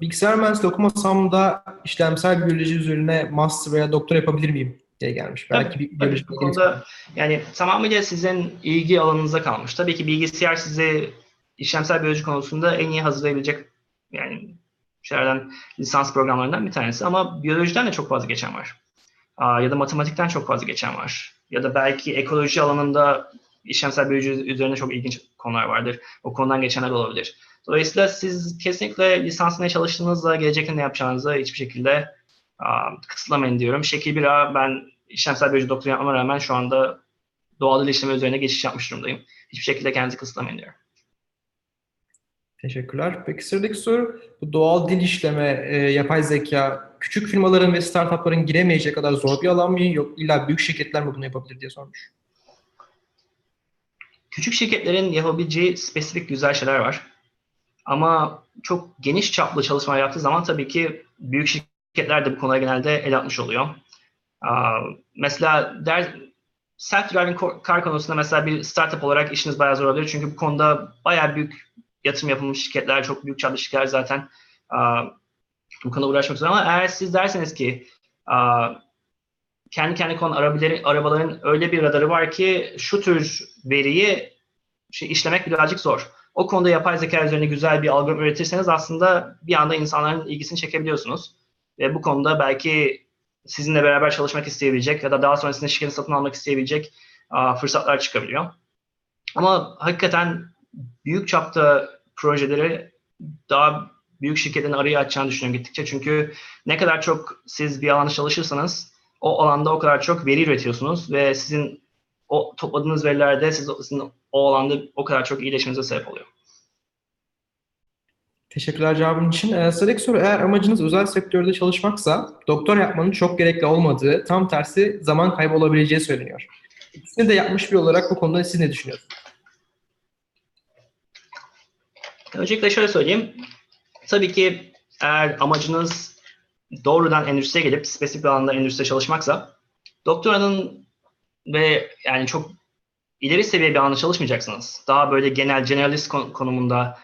bilgisayar mühendisliği okumasam da işlemsel biyoloji üzerine master veya doktor yapabilir miyim diye gelmiş. Belki bir Tabii, biyolojik bu ilginiz- konuda yani tamamıyla sizin ilgi alanınıza kalmış. Tabii ki bilgisayar sizi işlemsel biyoloji konusunda en iyi hazırlayabilecek yani şeylerden lisans programlarından bir tanesi ama biyolojiden de çok fazla geçen var. Aa, ya da matematikten çok fazla geçen var. Ya da belki ekoloji alanında işlemsel biyoloji üzerine çok ilginç konular vardır. O konudan geçenler olabilir. Dolayısıyla siz kesinlikle lisansına çalıştığınızda gelecekte ne yapacağınızı hiçbir şekilde aa, kısıtlamayın diyorum. Şekil 1A ben işlemsel biyoloji doktora yapmama rağmen şu anda doğal dil işleme üzerine geçiş yapmış durumdayım. Hiçbir şekilde kendinizi kısıtlamayın diyorum. Teşekkürler. Peki sıradaki soru bu doğal dil işleme, e, yapay zeka küçük firmaların ve startupların giremeyecek kadar zor bir alan mı? Yok illa büyük şirketler mi bunu yapabilir diye sormuş. Küçük şirketlerin yapabileceği spesifik güzel şeyler var. Ama çok geniş çaplı çalışmalar yaptığı zaman tabii ki büyük şirketler de bu konuya genelde el atmış oluyor. Mesela der, self-driving car konusunda mesela bir startup olarak işiniz bayağı zor olabilir. Çünkü bu konuda bayağı büyük yatırım yapılmış şirketler, çok büyük çaplı şirketler zaten bu konuda uğraşmak üzere. Ama eğer siz derseniz ki kendi kendi konu arabaların, arabaların öyle bir radarı var ki şu tür veriyi şey, işlemek birazcık zor. O konuda yapay zeka üzerine güzel bir algoritma üretirseniz aslında bir anda insanların ilgisini çekebiliyorsunuz. Ve bu konuda belki sizinle beraber çalışmak isteyebilecek ya da daha sonra sizin şirketi satın almak isteyebilecek fırsatlar çıkabiliyor. Ama hakikaten büyük çapta projeleri daha büyük şirketlerin arayı açacağını düşünüyorum gittikçe. Çünkü ne kadar çok siz bir alanda çalışırsanız o alanda o kadar çok veri üretiyorsunuz ve sizin o topladığınız verilerde siz, sizin o alanda o kadar çok iyileşmenize sebep oluyor. Teşekkürler cevabın için. Ee, sıradaki soru eğer amacınız özel sektörde çalışmaksa doktor yapmanın çok gerekli olmadığı, tam tersi zaman kaybı olabileceği söyleniyor. İkisini de yapmış bir olarak bu konuda siz ne düşünüyorsunuz? Öncelikle şöyle söyleyeyim. Tabii ki eğer amacınız doğrudan endüstriye gelip spesifik bir alanda endüstride çalışmaksa doktoranın ve yani çok ileri seviye bir alanda çalışmayacaksınız. Daha böyle genel generalist kon- konumunda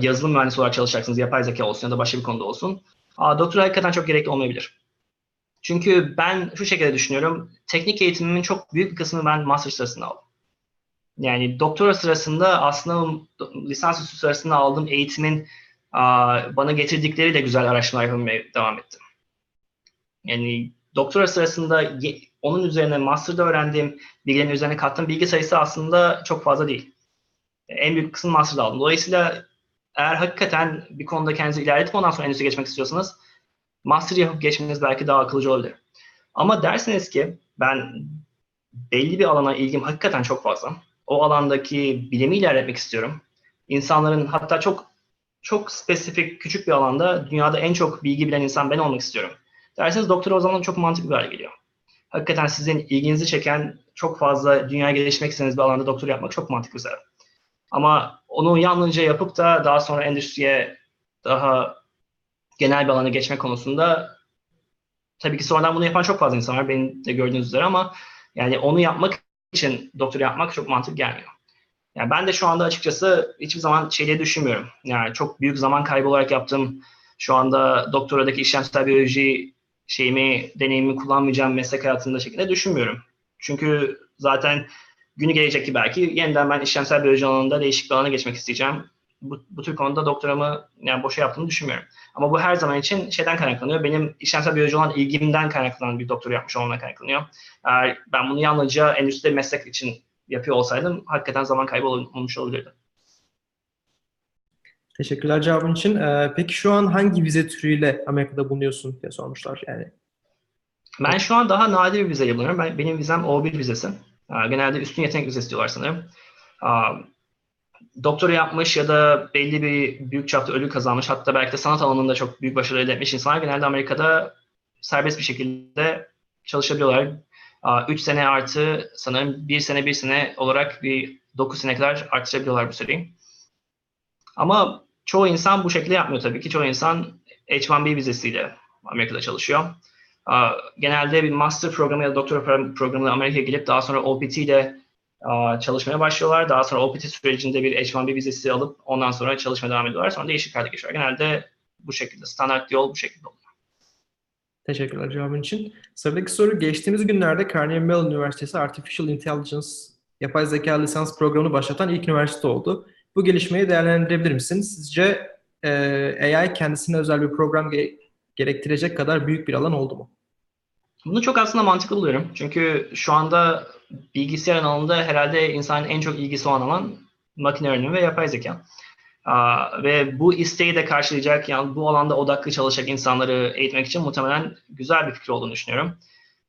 yazılım mühendisi olarak çalışacaksınız. Yapay zeka olsun ya da başka bir konuda olsun. Doktora hakikaten çok gerekli olmayabilir. Çünkü ben şu şekilde düşünüyorum. Teknik eğitimimin çok büyük bir kısmını ben master sırasında aldım. Yani doktora sırasında aslında lisansüstü sırasında aldığım eğitimin bana getirdikleri de güzel araştırmalar yapmaya devam ettim. Yani doktora sırasında onun üzerine master'da öğrendiğim bilgilerin üzerine kattığım bilgi sayısı aslında çok fazla değil. En büyük kısmını master'da aldım. Dolayısıyla eğer hakikaten bir konuda kendinizi ilerletip ondan sonra endüstriye geçmek istiyorsanız master yapıp geçmeniz belki daha akıllıca olabilir. Ama derseniz ki ben belli bir alana ilgim hakikaten çok fazla. O alandaki bilimi ilerletmek istiyorum. İnsanların hatta çok çok spesifik küçük bir alanda dünyada en çok bilgi bilen insan ben olmak istiyorum. Derseniz doktora o zaman çok mantıklı bir hale geliyor. Hakikaten sizin ilginizi çeken çok fazla dünyaya gelişmek istediğiniz bir alanda doktora yapmak çok mantıklı sebep. Ama onu yalnızca yapıp da daha sonra endüstriye daha genel bir alana geçme konusunda tabii ki sonradan bunu yapan çok fazla insan var. Benim de gördüğünüz üzere ama yani onu yapmak için doktora yapmak çok mantık gelmiyor. Yani ben de şu anda açıkçası hiçbir zaman şeyleri düşünmüyorum. Yani çok büyük zaman kaybı olarak yaptığım şu anda doktoradaki işlemsel biyoloji şeyimi, deneyimimi kullanmayacağım meslek hayatında şekilde düşünmüyorum. Çünkü zaten günü gelecek ki belki yeniden ben işlemsel biyoloji alanında değişik bir alana geçmek isteyeceğim. Bu, bu tür konuda doktoramı yani boşa yaptığımı düşünmüyorum. Ama bu her zaman için şeyden kaynaklanıyor. Benim işlemsel biyoloji olan ilgimden kaynaklanan bir doktora yapmış olmamdan kaynaklanıyor. Eğer ben bunu yalnızca endüstride meslek için yapıyor olsaydım hakikaten zaman kaybı olmuş olabilirdi. Teşekkürler cevabın için. Ee, peki şu an hangi vize türüyle Amerika'da bulunuyorsun diye sormuşlar yani. Ben şu an daha nadir bir vize bulunuyorum. Ben, benim vizem O1 vizesi. Aa, genelde üstün yetenek vizesi diyorlar sanırım. Aa, doktora yapmış ya da belli bir büyük çapta ödül kazanmış hatta belki de sanat alanında çok büyük başarı elde etmiş insanlar genelde Amerika'da serbest bir şekilde çalışabiliyorlar. 3 sene artı sanırım 1 sene 1 sene olarak bir 9 sene kadar artırabiliyorlar bu süreyi. Ama çoğu insan bu şekilde yapmıyor tabii ki. Çoğu insan H-1B vizesiyle Amerika'da çalışıyor. Genelde bir master programı ya da doktora programıyla Amerika'ya gelip daha sonra OPT ile çalışmaya başlıyorlar. Daha sonra OPT sürecinde bir H-1B vizesi alıp ondan sonra çalışmaya devam ediyorlar. Sonra değişik kartı geçiyorlar. Genelde bu şekilde. Standart yol bu şekilde oluyor. Teşekkürler cevabın için. Sıradaki soru geçtiğimiz günlerde Carnegie Mellon Üniversitesi Artificial Intelligence yapay zeka lisans programını başlatan ilk üniversite oldu. Bu gelişmeyi değerlendirebilir misin? Sizce e, AI kendisine özel bir program ge- gerektirecek kadar büyük bir alan oldu mu? Bunu çok aslında mantıklı buluyorum. Çünkü şu anda bilgisayar alanında herhalde insanın en çok ilgisi olan alan makine öğrenimi ve yapay zeka. Aa, ve bu isteği de karşılayacak, yani bu alanda odaklı çalışacak insanları eğitmek için muhtemelen güzel bir fikir olduğunu düşünüyorum.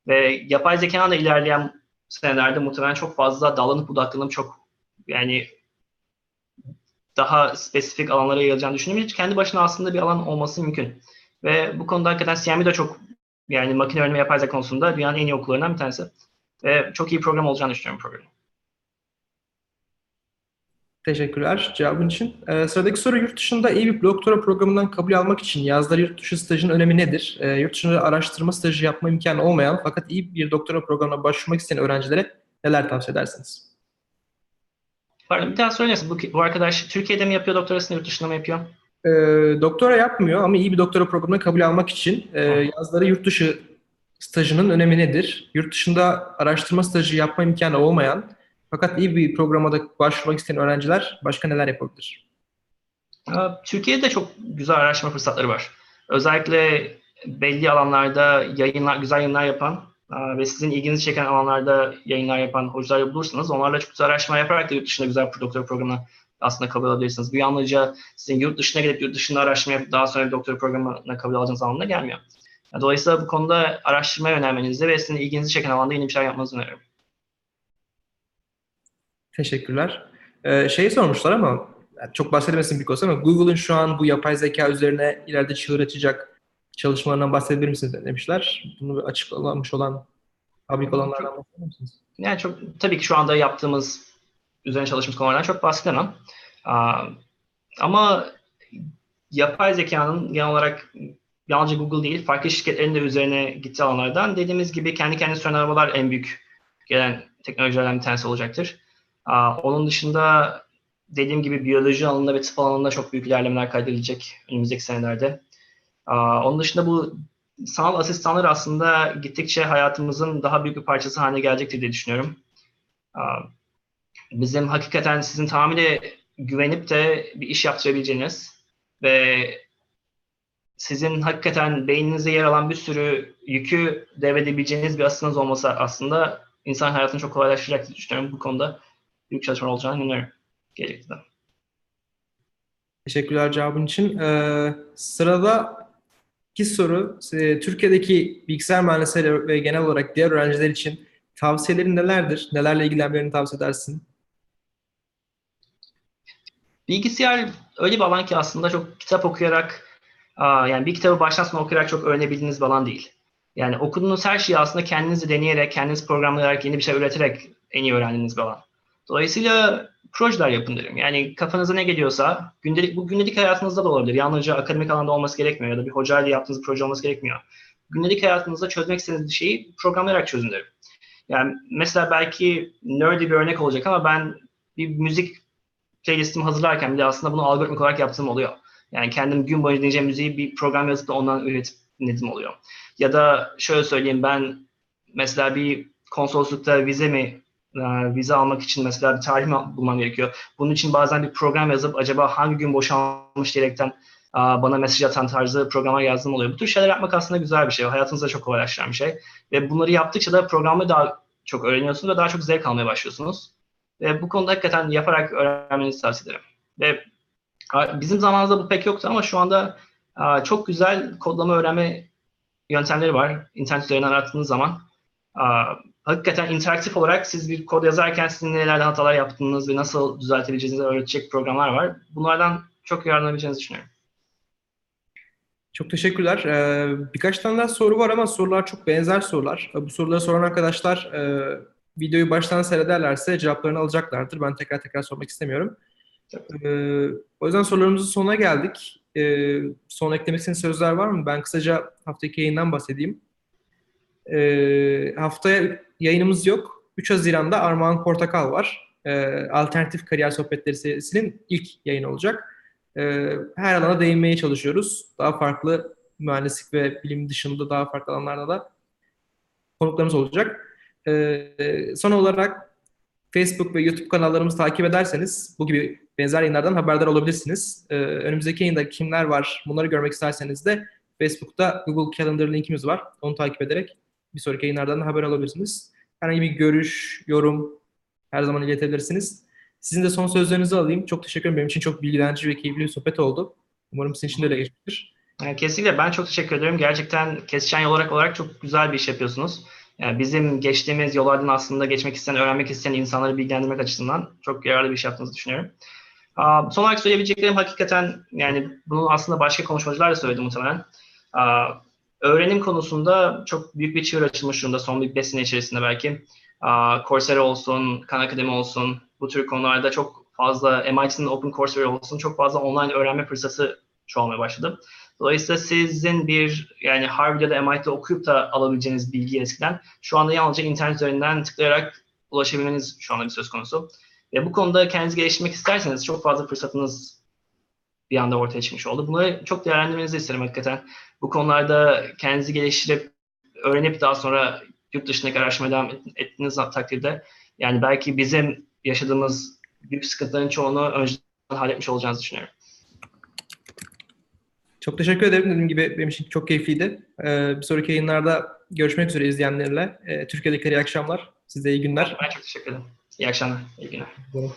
Ve yapay zekanın da ilerleyen senelerde muhtemelen çok fazla dallanıp budaklanıp çok yani daha spesifik alanlara yayılacağını düşünüyorum. Hiç kendi başına aslında bir alan olması mümkün. Ve bu konuda hakikaten CMU de çok yani makine öğrenimi yapay zeka konusunda dünyanın en iyi okullarından bir tanesi. Ve çok iyi program olacağını düşünüyorum programın. Teşekkürler cevabın için. Ee, sıradaki soru yurt dışında iyi bir doktora programından kabul almak için yazları yurt dışı stajın önemi nedir? Ee, yurt dışında araştırma stajı yapma imkanı olmayan fakat iyi bir doktora programına başvurmak isteyen öğrencilere neler tavsiye edersiniz? Pardon bir daha söyleyesin. Bu, bu arkadaş Türkiye'de mi yapıyor doktorasını yurt dışında mı yapıyor? Ee, doktora yapmıyor ama iyi bir doktora programına kabul almak için e, yazları yurt dışı stajının önemi nedir? Yurt dışında araştırma stajı yapma imkanı olmayan fakat iyi bir programa da başvurmak isteyen öğrenciler başka neler yapabilir? Türkiye'de çok güzel araştırma fırsatları var. Özellikle belli alanlarda yayınlar, güzel yayınlar yapan ve sizin ilginizi çeken alanlarda yayınlar yapan hocalar bulursanız onlarla çok güzel araştırma yaparak da yurt dışında güzel doktora programına aslında kabul alabilirsiniz. Bu yalnızca sizin yurt dışına gidip yurt dışında araştırma yapıp daha sonra bir doktora programına kabul alacağınız anlamına gelmiyor. Dolayısıyla bu konuda araştırmaya yönelmenizi ve sizin ilginizi çeken alanda yeni bir şeyler yapmanızı öneririm. Teşekkürler. Ee, şeyi sormuşlar ama çok bahsedilmesin bir konu ama Google'ın şu an bu yapay zeka üzerine ileride çığır açacak çalışmalarından bahsedebilir misiniz demişler. Bunu açıklamış olan, public olanlardan bahseder misiniz? Yani çok tabii ki şu anda yaptığımız üzerine çalıştığımız konulardan çok bahsedemem. Ama yapay zekanın genel olarak yalnızca Google değil, farklı şirketlerin de üzerine gittiği alanlardan dediğimiz gibi kendi kendine süren arabalar en büyük gelen teknolojilerden bir tanesi olacaktır. Aa, onun dışında dediğim gibi biyoloji alanında ve tıp alanında çok büyük ilerlemeler kaydedilecek önümüzdeki senelerde. Onun dışında bu sanal asistanlar aslında gittikçe hayatımızın daha büyük bir parçası haline gelecektir diye düşünüyorum. Bizim hakikaten sizin tamamıyla güvenip de bir iş yaptırabileceğiniz ve sizin hakikaten beyninizde yer alan bir sürü yükü devredebileceğiniz bir asistanınız olması aslında insan hayatını çok kolaylaştıracak diye düşünüyorum. Bu konuda büyük çalışmalar olacağını inanıyorum gelecekte. Teşekkürler cevabın için. Ee, sıradaki soru, e, Türkiye'deki bilgisayar mühendisleri ve genel olarak diğer öğrenciler için tavsiyelerin nelerdir? Nelerle ilgilenmelerini tavsiye edersin? Bilgisayar öyle bir alan ki aslında çok kitap okuyarak, yani bir kitabı baştan sona okuyarak çok öğrenebildiğiniz bir alan değil. Yani okuduğunuz her şeyi aslında kendiniz deneyerek, kendiniz programlayarak, yeni bir şey üreterek en iyi öğrendiğiniz bir alan. Dolayısıyla projeler yapın derim. Yani kafanıza ne geliyorsa, gündelik, bu gündelik hayatınızda da olabilir. Yalnızca akademik alanda olması gerekmiyor ya da bir hocayla yaptığınız bir proje olması gerekmiyor. Gündelik hayatınızda çözmek istediğiniz şeyi programlayarak çözün derim. Yani mesela belki nerdy bir örnek olacak ama ben bir müzik playlistimi hazırlarken bile aslında bunu algoritmik olarak yaptığım oluyor. Yani kendim gün boyunca dinleyeceğim müziği bir program yazıp da ondan üretip dinlediğim oluyor. Ya da şöyle söyleyeyim ben mesela bir konsoloslukta vize mi vize almak için mesela bir tarih mi bulmam gerekiyor. Bunun için bazen bir program yazıp acaba hangi gün boşalmış diyerekten bana mesaj atan tarzı programlar yazdığım oluyor. Bu tür şeyler yapmak aslında güzel bir şey. Hayatınızda çok kolaylaştıran bir şey. Ve bunları yaptıkça da programı daha çok öğreniyorsunuz ve daha çok zevk almaya başlıyorsunuz. Ve bu konuda hakikaten yaparak öğrenmenizi tavsiye ederim. Ve bizim zamanımızda bu pek yoktu ama şu anda çok güzel kodlama öğrenme yöntemleri var. İnternet üzerinden arattığınız zaman. Hakikaten interaktif olarak siz bir kod yazarken sizin nelerde hatalar yaptığınız ve nasıl düzeltebileceğinizi öğretecek programlar var. Bunlardan çok yararlanabileceğinizi düşünüyorum. Çok teşekkürler. Ee, birkaç tane daha soru var ama sorular çok benzer sorular. Bu soruları soran arkadaşlar e, videoyu baştan seyrederlerse cevaplarını alacaklardır. Ben tekrar tekrar sormak istemiyorum. Ee, o yüzden sorularımızın sonuna geldik. Ee, son eklemek istediğiniz sözler var mı? Ben kısaca haftaki yayından bahsedeyim. Ee, haftaya yayınımız yok. 3 Haziran'da Armağan Portakal var. Ee, Alternatif Kariyer Sohbetleri serisinin ilk yayını olacak. Ee, her alana değinmeye çalışıyoruz. Daha farklı mühendislik ve bilim dışında daha farklı alanlarda da konuklarımız olacak. Ee, son olarak Facebook ve YouTube kanallarımızı takip ederseniz bu gibi benzer yayınlardan haberdar olabilirsiniz. Ee, önümüzdeki yayında kimler var bunları görmek isterseniz de Facebook'ta Google Calendar linkimiz var. Onu takip ederek bir sonraki yayınlardan da haber alabilirsiniz. Herhangi bir görüş, yorum her zaman iletebilirsiniz. Sizin de son sözlerinizi alayım. Çok teşekkür ederim. Benim için çok bilgilendirici ve keyifli bir sohbet oldu. Umarım sizin için de öyle geçmiştir. Yani kesinlikle ben çok teşekkür ederim. Gerçekten kesişen yol olarak olarak çok güzel bir iş yapıyorsunuz. Yani bizim geçtiğimiz yollardan aslında geçmek isteyen, öğrenmek isteyen insanları bilgilendirmek açısından çok yararlı bir iş yaptığınızı düşünüyorum. Son olarak söyleyebileceklerim hakikaten yani bunu aslında başka konuşmacılar da söyledi muhtemelen. Öğrenim konusunda çok büyük bir çığır açılmış durumda son bir 5 sene içerisinde belki. Coursera olsun, Khan Akademi olsun bu tür konularda çok fazla MIT'nin Open Coursera olsun çok fazla online öğrenme fırsatı çoğalmaya başladı. Dolayısıyla sizin bir yani Harvard ya da MIT'de okuyup da alabileceğiniz bilgi eskiden şu anda yalnızca internet üzerinden tıklayarak ulaşabilmeniz şu anda bir söz konusu. Ve bu konuda kendinizi geliştirmek isterseniz çok fazla fırsatınız bir anda ortaya çıkmış oldu. Bunları çok değerlendirmenizi isterim hakikaten. Bu konularda kendinizi geliştirip öğrenip daha sonra yurt dışındaki araştırmaya devam ettiğiniz takdirde yani belki bizim yaşadığımız büyük sıkıntıların çoğunu önceden halletmiş olacağınızı düşünüyorum. Çok teşekkür ederim. Dediğim gibi benim için çok keyifliydi. Ee, bir sonraki yayınlarda görüşmek üzere izleyenlerle. Ee, Türkiye'deki iyi akşamlar. Size iyi günler. Ben çok teşekkür ederim. İyi akşamlar, iyi günler. Evet.